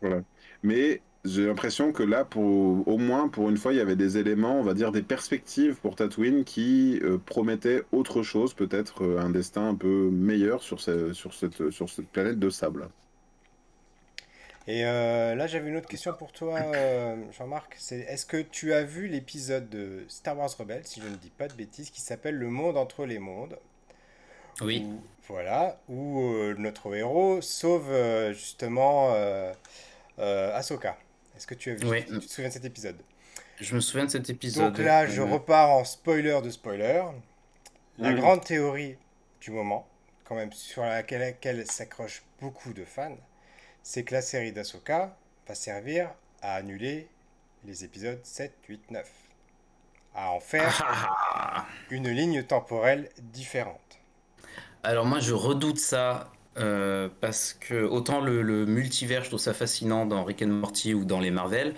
Voilà. Mais j'ai l'impression que là, pour, au moins pour une fois, il y avait des éléments, on va dire des perspectives pour Tatooine qui euh, promettaient autre chose, peut-être euh, un destin un peu meilleur sur, ce- sur, cette, sur cette planète de sable. Et euh, là, j'avais une autre question pour toi, euh, Jean-Marc. C'est est-ce que tu as vu l'épisode de Star Wars Rebels, si je ne dis pas de bêtises, qui s'appelle Le monde entre les mondes, Oui, où, voilà, où euh, notre héros sauve euh, justement euh, euh, Ahsoka. Est-ce que tu as vu, oui. tu te souviens de cet épisode? Je me souviens de cet épisode. Donc là, je Euh, repars en spoiler de spoiler. La Mhm. grande théorie du moment, quand même sur laquelle, laquelle s'accrochent beaucoup de fans, c'est que la série d'Ahsoka va servir à annuler les épisodes 7, 8, 9. À en faire ah, une ligne temporelle différente. Alors moi je redoute ça euh, parce que autant le, le multivers je trouve ça fascinant dans Rick and Morty ou dans les Marvel,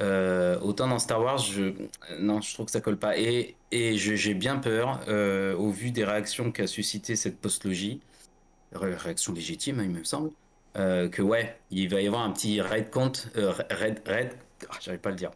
euh, autant dans Star Wars je non je trouve que ça colle pas et, et j'ai bien peur euh, au vu des réactions qu'a suscité cette postlogie, ré- réaction légitime hein, il me semble, que ouais il va y avoir un petit raid compte raid raid ah, j'arrive pas à le dire.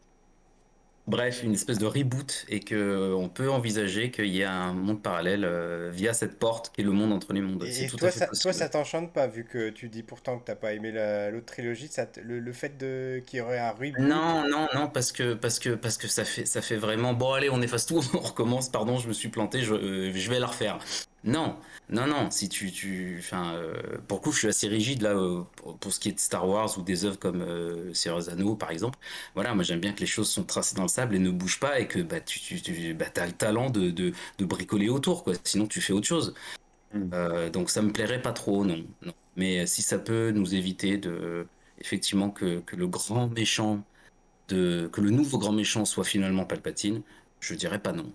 Bref, une espèce de reboot et que on peut envisager qu'il y ait un monde parallèle euh, via cette porte qui est le monde entre les mondes. Et, tout toi, à fait ça, toi, ça t'enchante pas, vu que tu dis pourtant que t'as pas aimé la- l'autre trilogie, ça le, le fait de qu'il y aurait un reboot? Non, non, non, parce que parce que parce que ça fait ça fait vraiment bon allez on efface tout, [laughs] on recommence. Pardon, je me suis planté, je, euh, je vais la refaire. Non, non, non. Si tu tu enfin euh, pour le coup je suis assez rigide là euh, pour, pour ce qui est de Star Wars ou des œuvres comme euh, Seigneur Anneaux par exemple. Voilà, moi j'aime bien que les choses sont tracées dans le sable et ne bougent pas et que bah tu tu, tu bah, t'as le talent de, de de bricoler autour quoi. Sinon tu fais autre chose. Mm. Euh, donc ça me plairait pas trop, non, non. Mais si ça peut nous éviter de effectivement que que le grand méchant de que le nouveau grand méchant soit finalement Palpatine, je dirais pas non.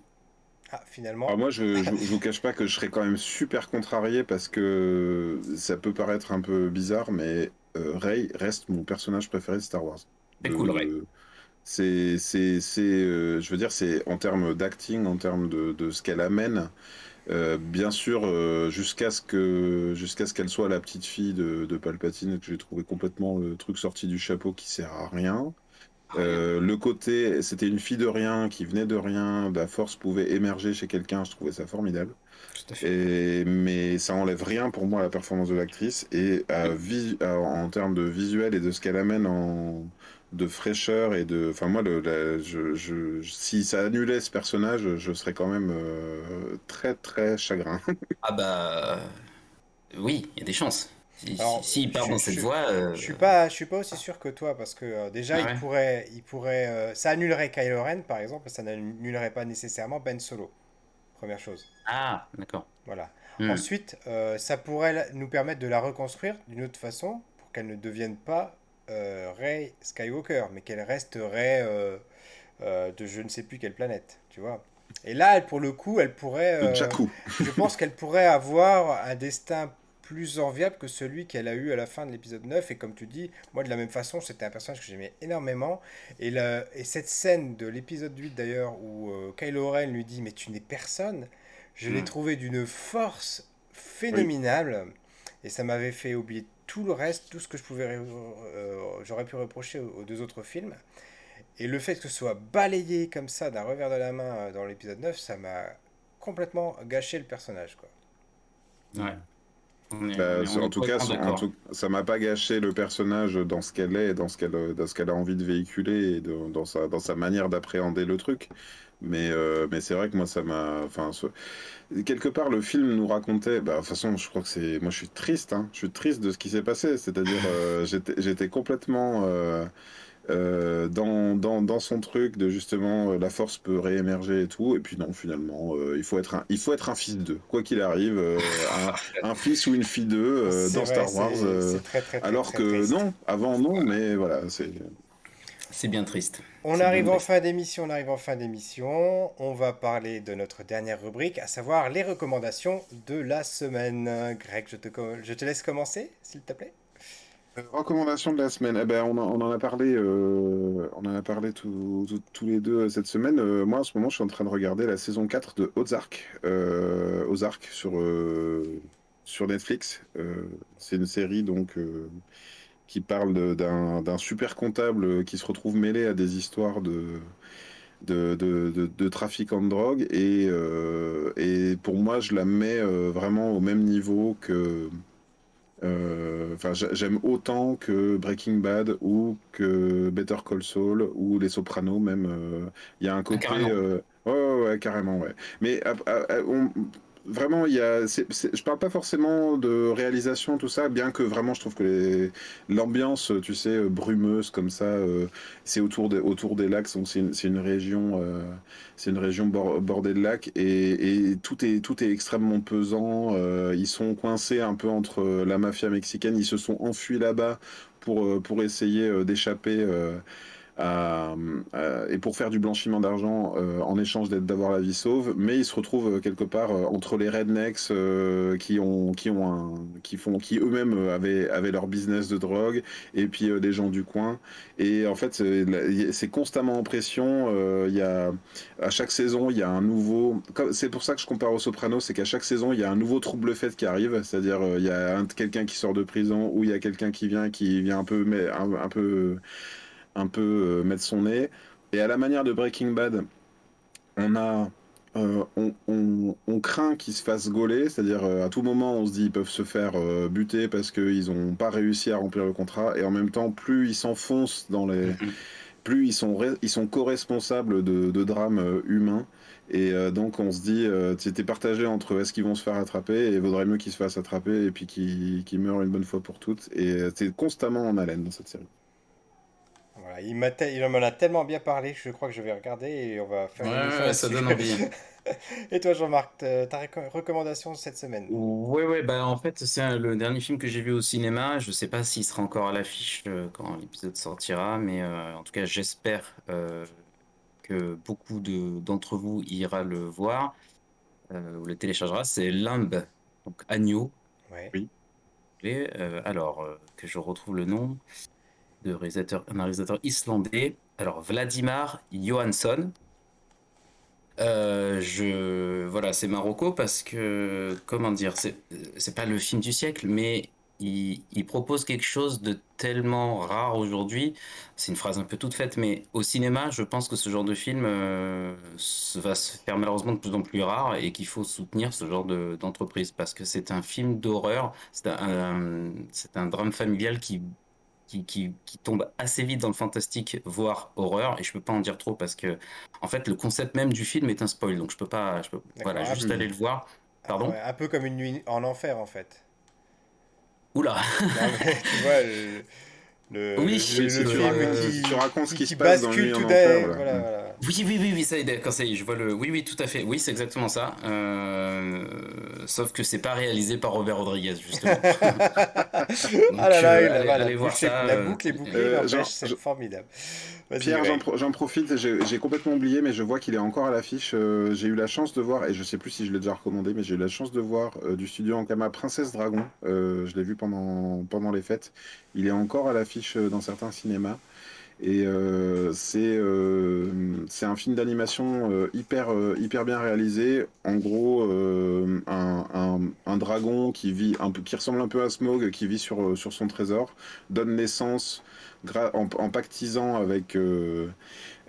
Ah, finalement. Alors moi, je, [laughs] je vous cache pas que je serais quand même super contrarié parce que ça peut paraître un peu bizarre, mais euh, Rey reste mon personnage préféré de Star Wars. C'est cool, Rey. C'est, c'est, c'est, euh, je veux dire, c'est en termes d'acting, en termes de, de ce qu'elle amène. euh, bien sûr, euh, jusqu'à ce que, jusqu'à ce qu'elle soit la petite fille de, de Palpatine, que j'ai trouvé complètement le truc sorti du chapeau qui sert à rien. Euh, le côté, c'était une fille de rien qui venait de rien, la force pouvait émerger chez quelqu'un, je trouvais ça formidable. Tout à fait. Et, mais ça enlève rien pour moi à la performance de l'actrice. Et à vis- à- en termes de visuel et de ce qu'elle amène en de fraîcheur et de. Enfin, moi, le, la- je, je- si ça annulait ce personnage, je serais quand même euh, très très chagrin. [laughs] Ah bah oui, il y a des chances. Si, Alors, si- s'il part je- dans je- cette voie, euh, Je suis pas, je suis pas aussi sûr que toi parce que euh, déjà Ah il pourrait, il pourrait, euh, ça annulerait Kylo Ren par exemple, ça n'annulerait pas nécessairement Ben Solo. Première chose. Ah, d'accord. Voilà. Hmm. Ensuite, euh, ça pourrait nous permettre de la reconstruire d'une autre façon pour qu'elle ne devienne pas euh, Rey Skywalker, mais qu'elle reste Rey euh, euh, de je ne sais plus quelle planète, tu vois. Et là, elle, pour le coup, elle pourrait, euh, je pense qu'elle pourrait avoir un destin plus enviable que celui qu'elle a eu à la fin de l'épisode 9. Et comme tu dis, moi de la même façon, c'était un personnage que j'aimais énormément. Et, la- et cette scène de l'épisode 8 d'ailleurs, où euh, Kylo Ren lui dit Mais tu n'es personne, je l'ai Mm. trouvé d'une force phénoménale. Et ça m'avait fait oublier tout le reste, tout ce que je pouvais, euh, j'aurais pu reprocher aux, aux deux autres films. Et le fait que ce soit balayé comme ça d'un revers de la main euh, dans l'épisode 9, ça m'a complètement gâché le personnage. Quoi. Ouais. Est- Bah, en tout cas, en ça m'a pas gâché le personnage dans ce qu'elle est, dans ce qu'elle, dans ce qu'elle a envie de véhiculer et de- dans sa, dans sa manière d'appréhender le truc. Mais, euh, mais c'est vrai que moi, ça m'a, enfin, ce- quelque part, le film nous racontait. Bah, de toute façon, je crois que c'est, moi, je suis triste. Hein, je suis triste de ce qui s'est passé. C'est-à-dire, euh, j'étais, j'étais complètement. euh, euh, dans, dans, dans son truc de justement euh, la force peut réémerger et tout et puis non finalement euh, il faut être un il faut être un fils d'eux quoi qu'il arrive euh, un, [laughs] un fils ou une fille d'eux euh, dans vrai, Star Wars euh, c'est très, très, très, alors très que triste. non avant non mais voilà c'est C'est bien triste. On arrive bien en fin d'émission, on arrive en fin d'émission. On va parler de notre dernière rubrique, à savoir les recommandations de la semaine. Greg, je te, co- je te laisse commencer, s'il te plaît. Recommandation de la semaine eh ben on, en- a parlé euh, on en a parlé tous les deux euh, cette semaine Euh, moi en ce moment je suis en train de regarder la saison 4 de Ozark Ozark sur sur Netflix c'est une série donc qui parle d'un super comptable qui se retrouve mêlé à des histoires de, de, de, de, trafic en drogue. Et, et, pour moi, je la mets vraiment au même niveau que. Euh, enfin, j'aime autant que Breaking Bad ou que Better Call Saul ou Les Sopranos, même. Il y a un côté. ouais, ouais, ouais, carrément, ouais. Mais on, vraiment, il y a, je parle pas forcément de réalisation, tout ça, bien que vraiment, je trouve que l'ambiance, tu sais, brumeuse comme ça, euh, c'est autour, des, autour des lacs, c'est une, une, région, euh, c'est une région bordée de lacs, et, et, tout est, tout est extrêmement pesant. Euh, ils sont coincés un peu entre la mafia mexicaine, ils se sont enfuis là-bas pour, pour essayer d'échapper et pour faire du blanchiment d'argent euh, en échange d'avoir la vie sauve, mais ils se retrouvent euh, quelque part euh, entre les rednecks qui ont qui ont qui font qui eux-mêmes avaient avaient leur business de drogue et puis les gens du coin et en fait c'est constamment en pression. Il y a à chaque saison il y a un nouveau. C'est pour ça que je compare au Soprano, c'est qu'à chaque saison il y a un nouveau trouble fait qui arrive, c'est-à-dire il y a quelqu'un qui sort de prison ou il y a quelqu'un qui vient qui vient un peu un peu un peu euh, mettre son nez. Et à la manière de Breaking Bad, on a euh, on, craint qu'ils se fassent gauler, c'est-à-dire euh, à tout moment on se dit ils peuvent se faire buter parce qu'ils n'ont pas réussi à remplir le contrat, et en même temps plus ils s'enfoncent dans les, [laughs] plus ils sont ils sont co-responsables de, drames humains, et donc on se dit c'était partagé entre est-ce qu'ils vont se faire attraper et vaudrait mieux qu'ils se fassent attraper et puis qu'ils meurent une bonne fois pour toutes, et c'est constamment en haleine dans cette série il m'en a tellement bien parlé que je crois que je vais regarder et on va faire une ouais, ça donne envie. [laughs] et toi, Jean-Marc, ta recommandation cette semaine? Oui, oui, bah en fait, c'est le dernier film que j'ai vu au cinéma. Je ne sais pas s'il sera encore à l'affiche euh, quand l'épisode sortira, mais euh, en tout cas, j'espère euh, que beaucoup d'entre vous ira le voir ou le téléchargera. C'est Limbe, donc Agneau. Oui. Et, alors, que je retrouve le nom de réalisateur, un réalisateur islandais. Alors, Vladimir Johansson. Euh, je voilà, c'est Marocco parce que comment dire, c'est pas le film du siècle, mais il, propose quelque chose de tellement rare aujourd'hui. C'est une phrase un peu toute faite, mais au cinéma, je pense que ce genre de film euh, va se faire malheureusement de plus en plus rare et qu'il faut soutenir ce genre d'entreprise parce que c'est un film d'horreur, c'est un, un drame familial qui qui, qui, tombe assez vite dans le fantastique, voire horreur, et je peux pas en dire trop parce que, en fait, le concept même du film est un spoil, donc je peux pas, je peux, voilà, juste aller le voir. Pardon. un peu comme une nuit en enfer, en fait. Oula. [laughs] tu vois, le, oui, le, film qui, racontes ce qui, se passe dans le nuit en enfer. Voilà. Oui, oui, oui, oui, ça d'accord, ça y est, je vois le. Oui, oui, tout à fait. Oui, c'est exactement ça. Euh... Sauf que c'est pas réalisé par Robert Rodriguez, justement. [laughs] ah là là, euh, allez, voir ça. La euh, boucle est bouclée, euh, c'est formidable. Pierre, j'en profite, j'ai complètement oublié, mais je vois qu'il est encore à l'affiche. j'ai eu la chance de voir, et je sais plus si je l'ai déjà recommandé, mais j'ai eu la chance de voir du studio Ankama Princesse Dragon. je l'ai vu pendant, pendant les fêtes. Il est encore à l'affiche dans certains cinémas. Et euh, euh, c'est un film d'animation euh, hyper, hyper bien réalisé. En gros, un, un, dragon qui, vit un peu, qui ressemble un peu à Smog, qui vit sur, sur son trésor, donne naissance en, en pactisant avec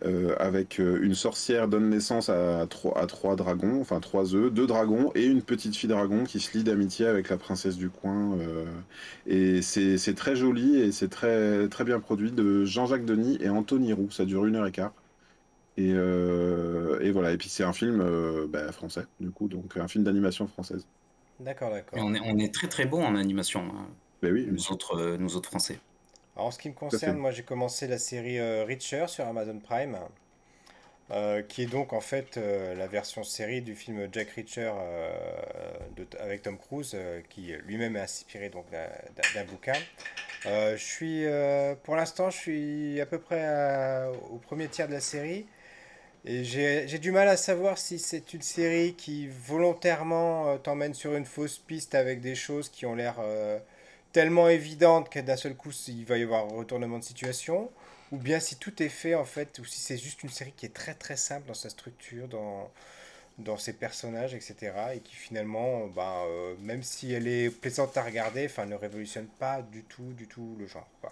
euh, avec euh, une sorcière donne naissance à trois, à trois dragons, enfin trois œufs, deux dragons et une petite fille dragon qui se lie d'amitié avec la princesse du coin. Euh, et c'est très joli et c'est très, très bien produit de Jean-Jacques Denis et Anthony Roux. Ça dure une heure et quart. Et, et voilà, et puis c'est un film bah, français, du coup, donc un film d'animation française. D'accord, d'accord. On est, on est très très bon en animation, hein. ben oui, nous, autres, nous autres français. Alors, en ce qui me concerne, moi j'ai commencé la série euh, Reacher sur Amazon Prime, euh, qui est donc en fait euh, la version série du film Jack Reacher avec Tom Cruise, qui lui-même est inspiré donc d'un bouquin. je suis, pour l'instant, je suis à peu près au premier tiers de la série. Et j'ai du mal à savoir si c'est une série qui volontairement t'emmène sur une fausse piste avec des choses qui ont l'air tellement évidente que d'un seul coup il va y avoir un retournement de situation, ou bien si tout est fait en fait, ou si c'est juste une série qui est très très simple dans sa structure, dans, dans ses personnages, etc. Et qui finalement, ben, euh, même si elle est plaisante à regarder, enfin, ne révolutionne pas du tout, du tout le genre. Quoi.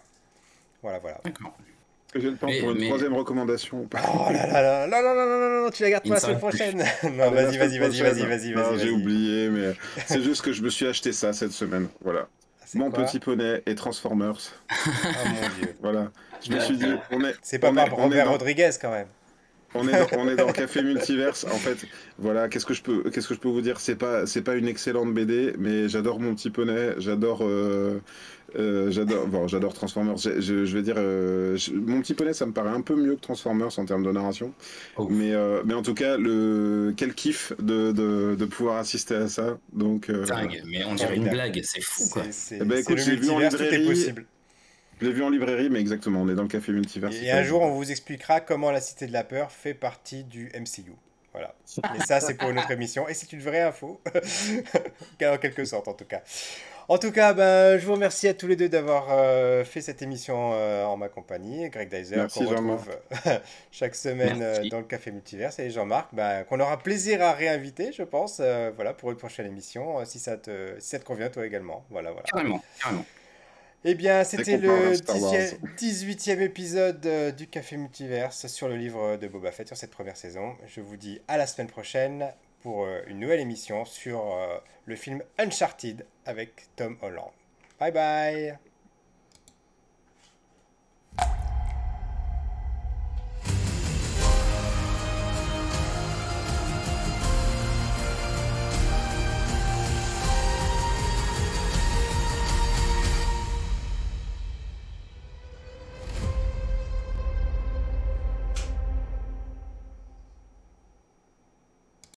Voilà, voilà. D'accord. J'ai le temps Mais- pour une mais- troisième recommandation. Oh là là là, non, non, non, non, non, non, tu la gardes pour la ne semaine prochaine. [laughs] non, vas-y, vas-y, vas-y, vas-y, vas-y, j'ai oublié, mais c'est juste que je me suis acheté ça cette semaine. Voilà. Mon petit poney et Transformers. [laughs] Ah mon dieu. Voilà. Je me suis dit, on est. C'est pas on est dans- Rodriguez quand même. On est, dans, on est dans Café Multiverse. En fait, voilà, qu'est-ce que je peux, qu'est-ce que je peux vous dire? C'est pas, c'est pas une excellente BD, mais j'adore mon petit poney. J'adore, euh, euh, j'adore, bon, j'adore Transformers. Je, je- je vais dire, euh, je- mon petit poney, ça me paraît un peu mieux que Transformers en termes de narration. Oh. Mais, euh, mais en tout cas, le quel kiff de, de, de pouvoir assister à ça. Donc, euh. Dingue, mais on dirait une blague, c'est fou quoi. C'est c'est- Eh ben, c'est écoute, le j'ai vu en multivers, tout est librairie. possible. Je l'ai vu en librairie, mais exactement, on est dans le Café Multiverse. Et un jour, on vous expliquera comment la Cité de la Peur fait partie du MCU. Voilà. Mais ça, c'est pour une autre émission. Et c'est une vraie info. [laughs] en quelque sorte, en tout cas. En tout cas, ben, je vous remercie à tous les deux d'avoir euh, fait cette émission euh, en ma compagnie. Greg Dyser, qu'on retrouve [laughs] chaque semaine euh, Merci. dans le Café Multiverse. Et Jean-Marc, ben, qu'on aura plaisir à réinviter, je pense, euh, voilà, pour une prochaine émission, si ça te, si ça te convient, toi également. Voilà, voilà. Carrément, carrément. Eh bien, c'était le de Star Wars. 18e épisode euh, du Café Multiverse sur le livre de Boba Fett sur cette première saison. Je vous dis à la semaine prochaine pour euh, une nouvelle émission sur euh, le film Uncharted avec Tom Holland. Bye bye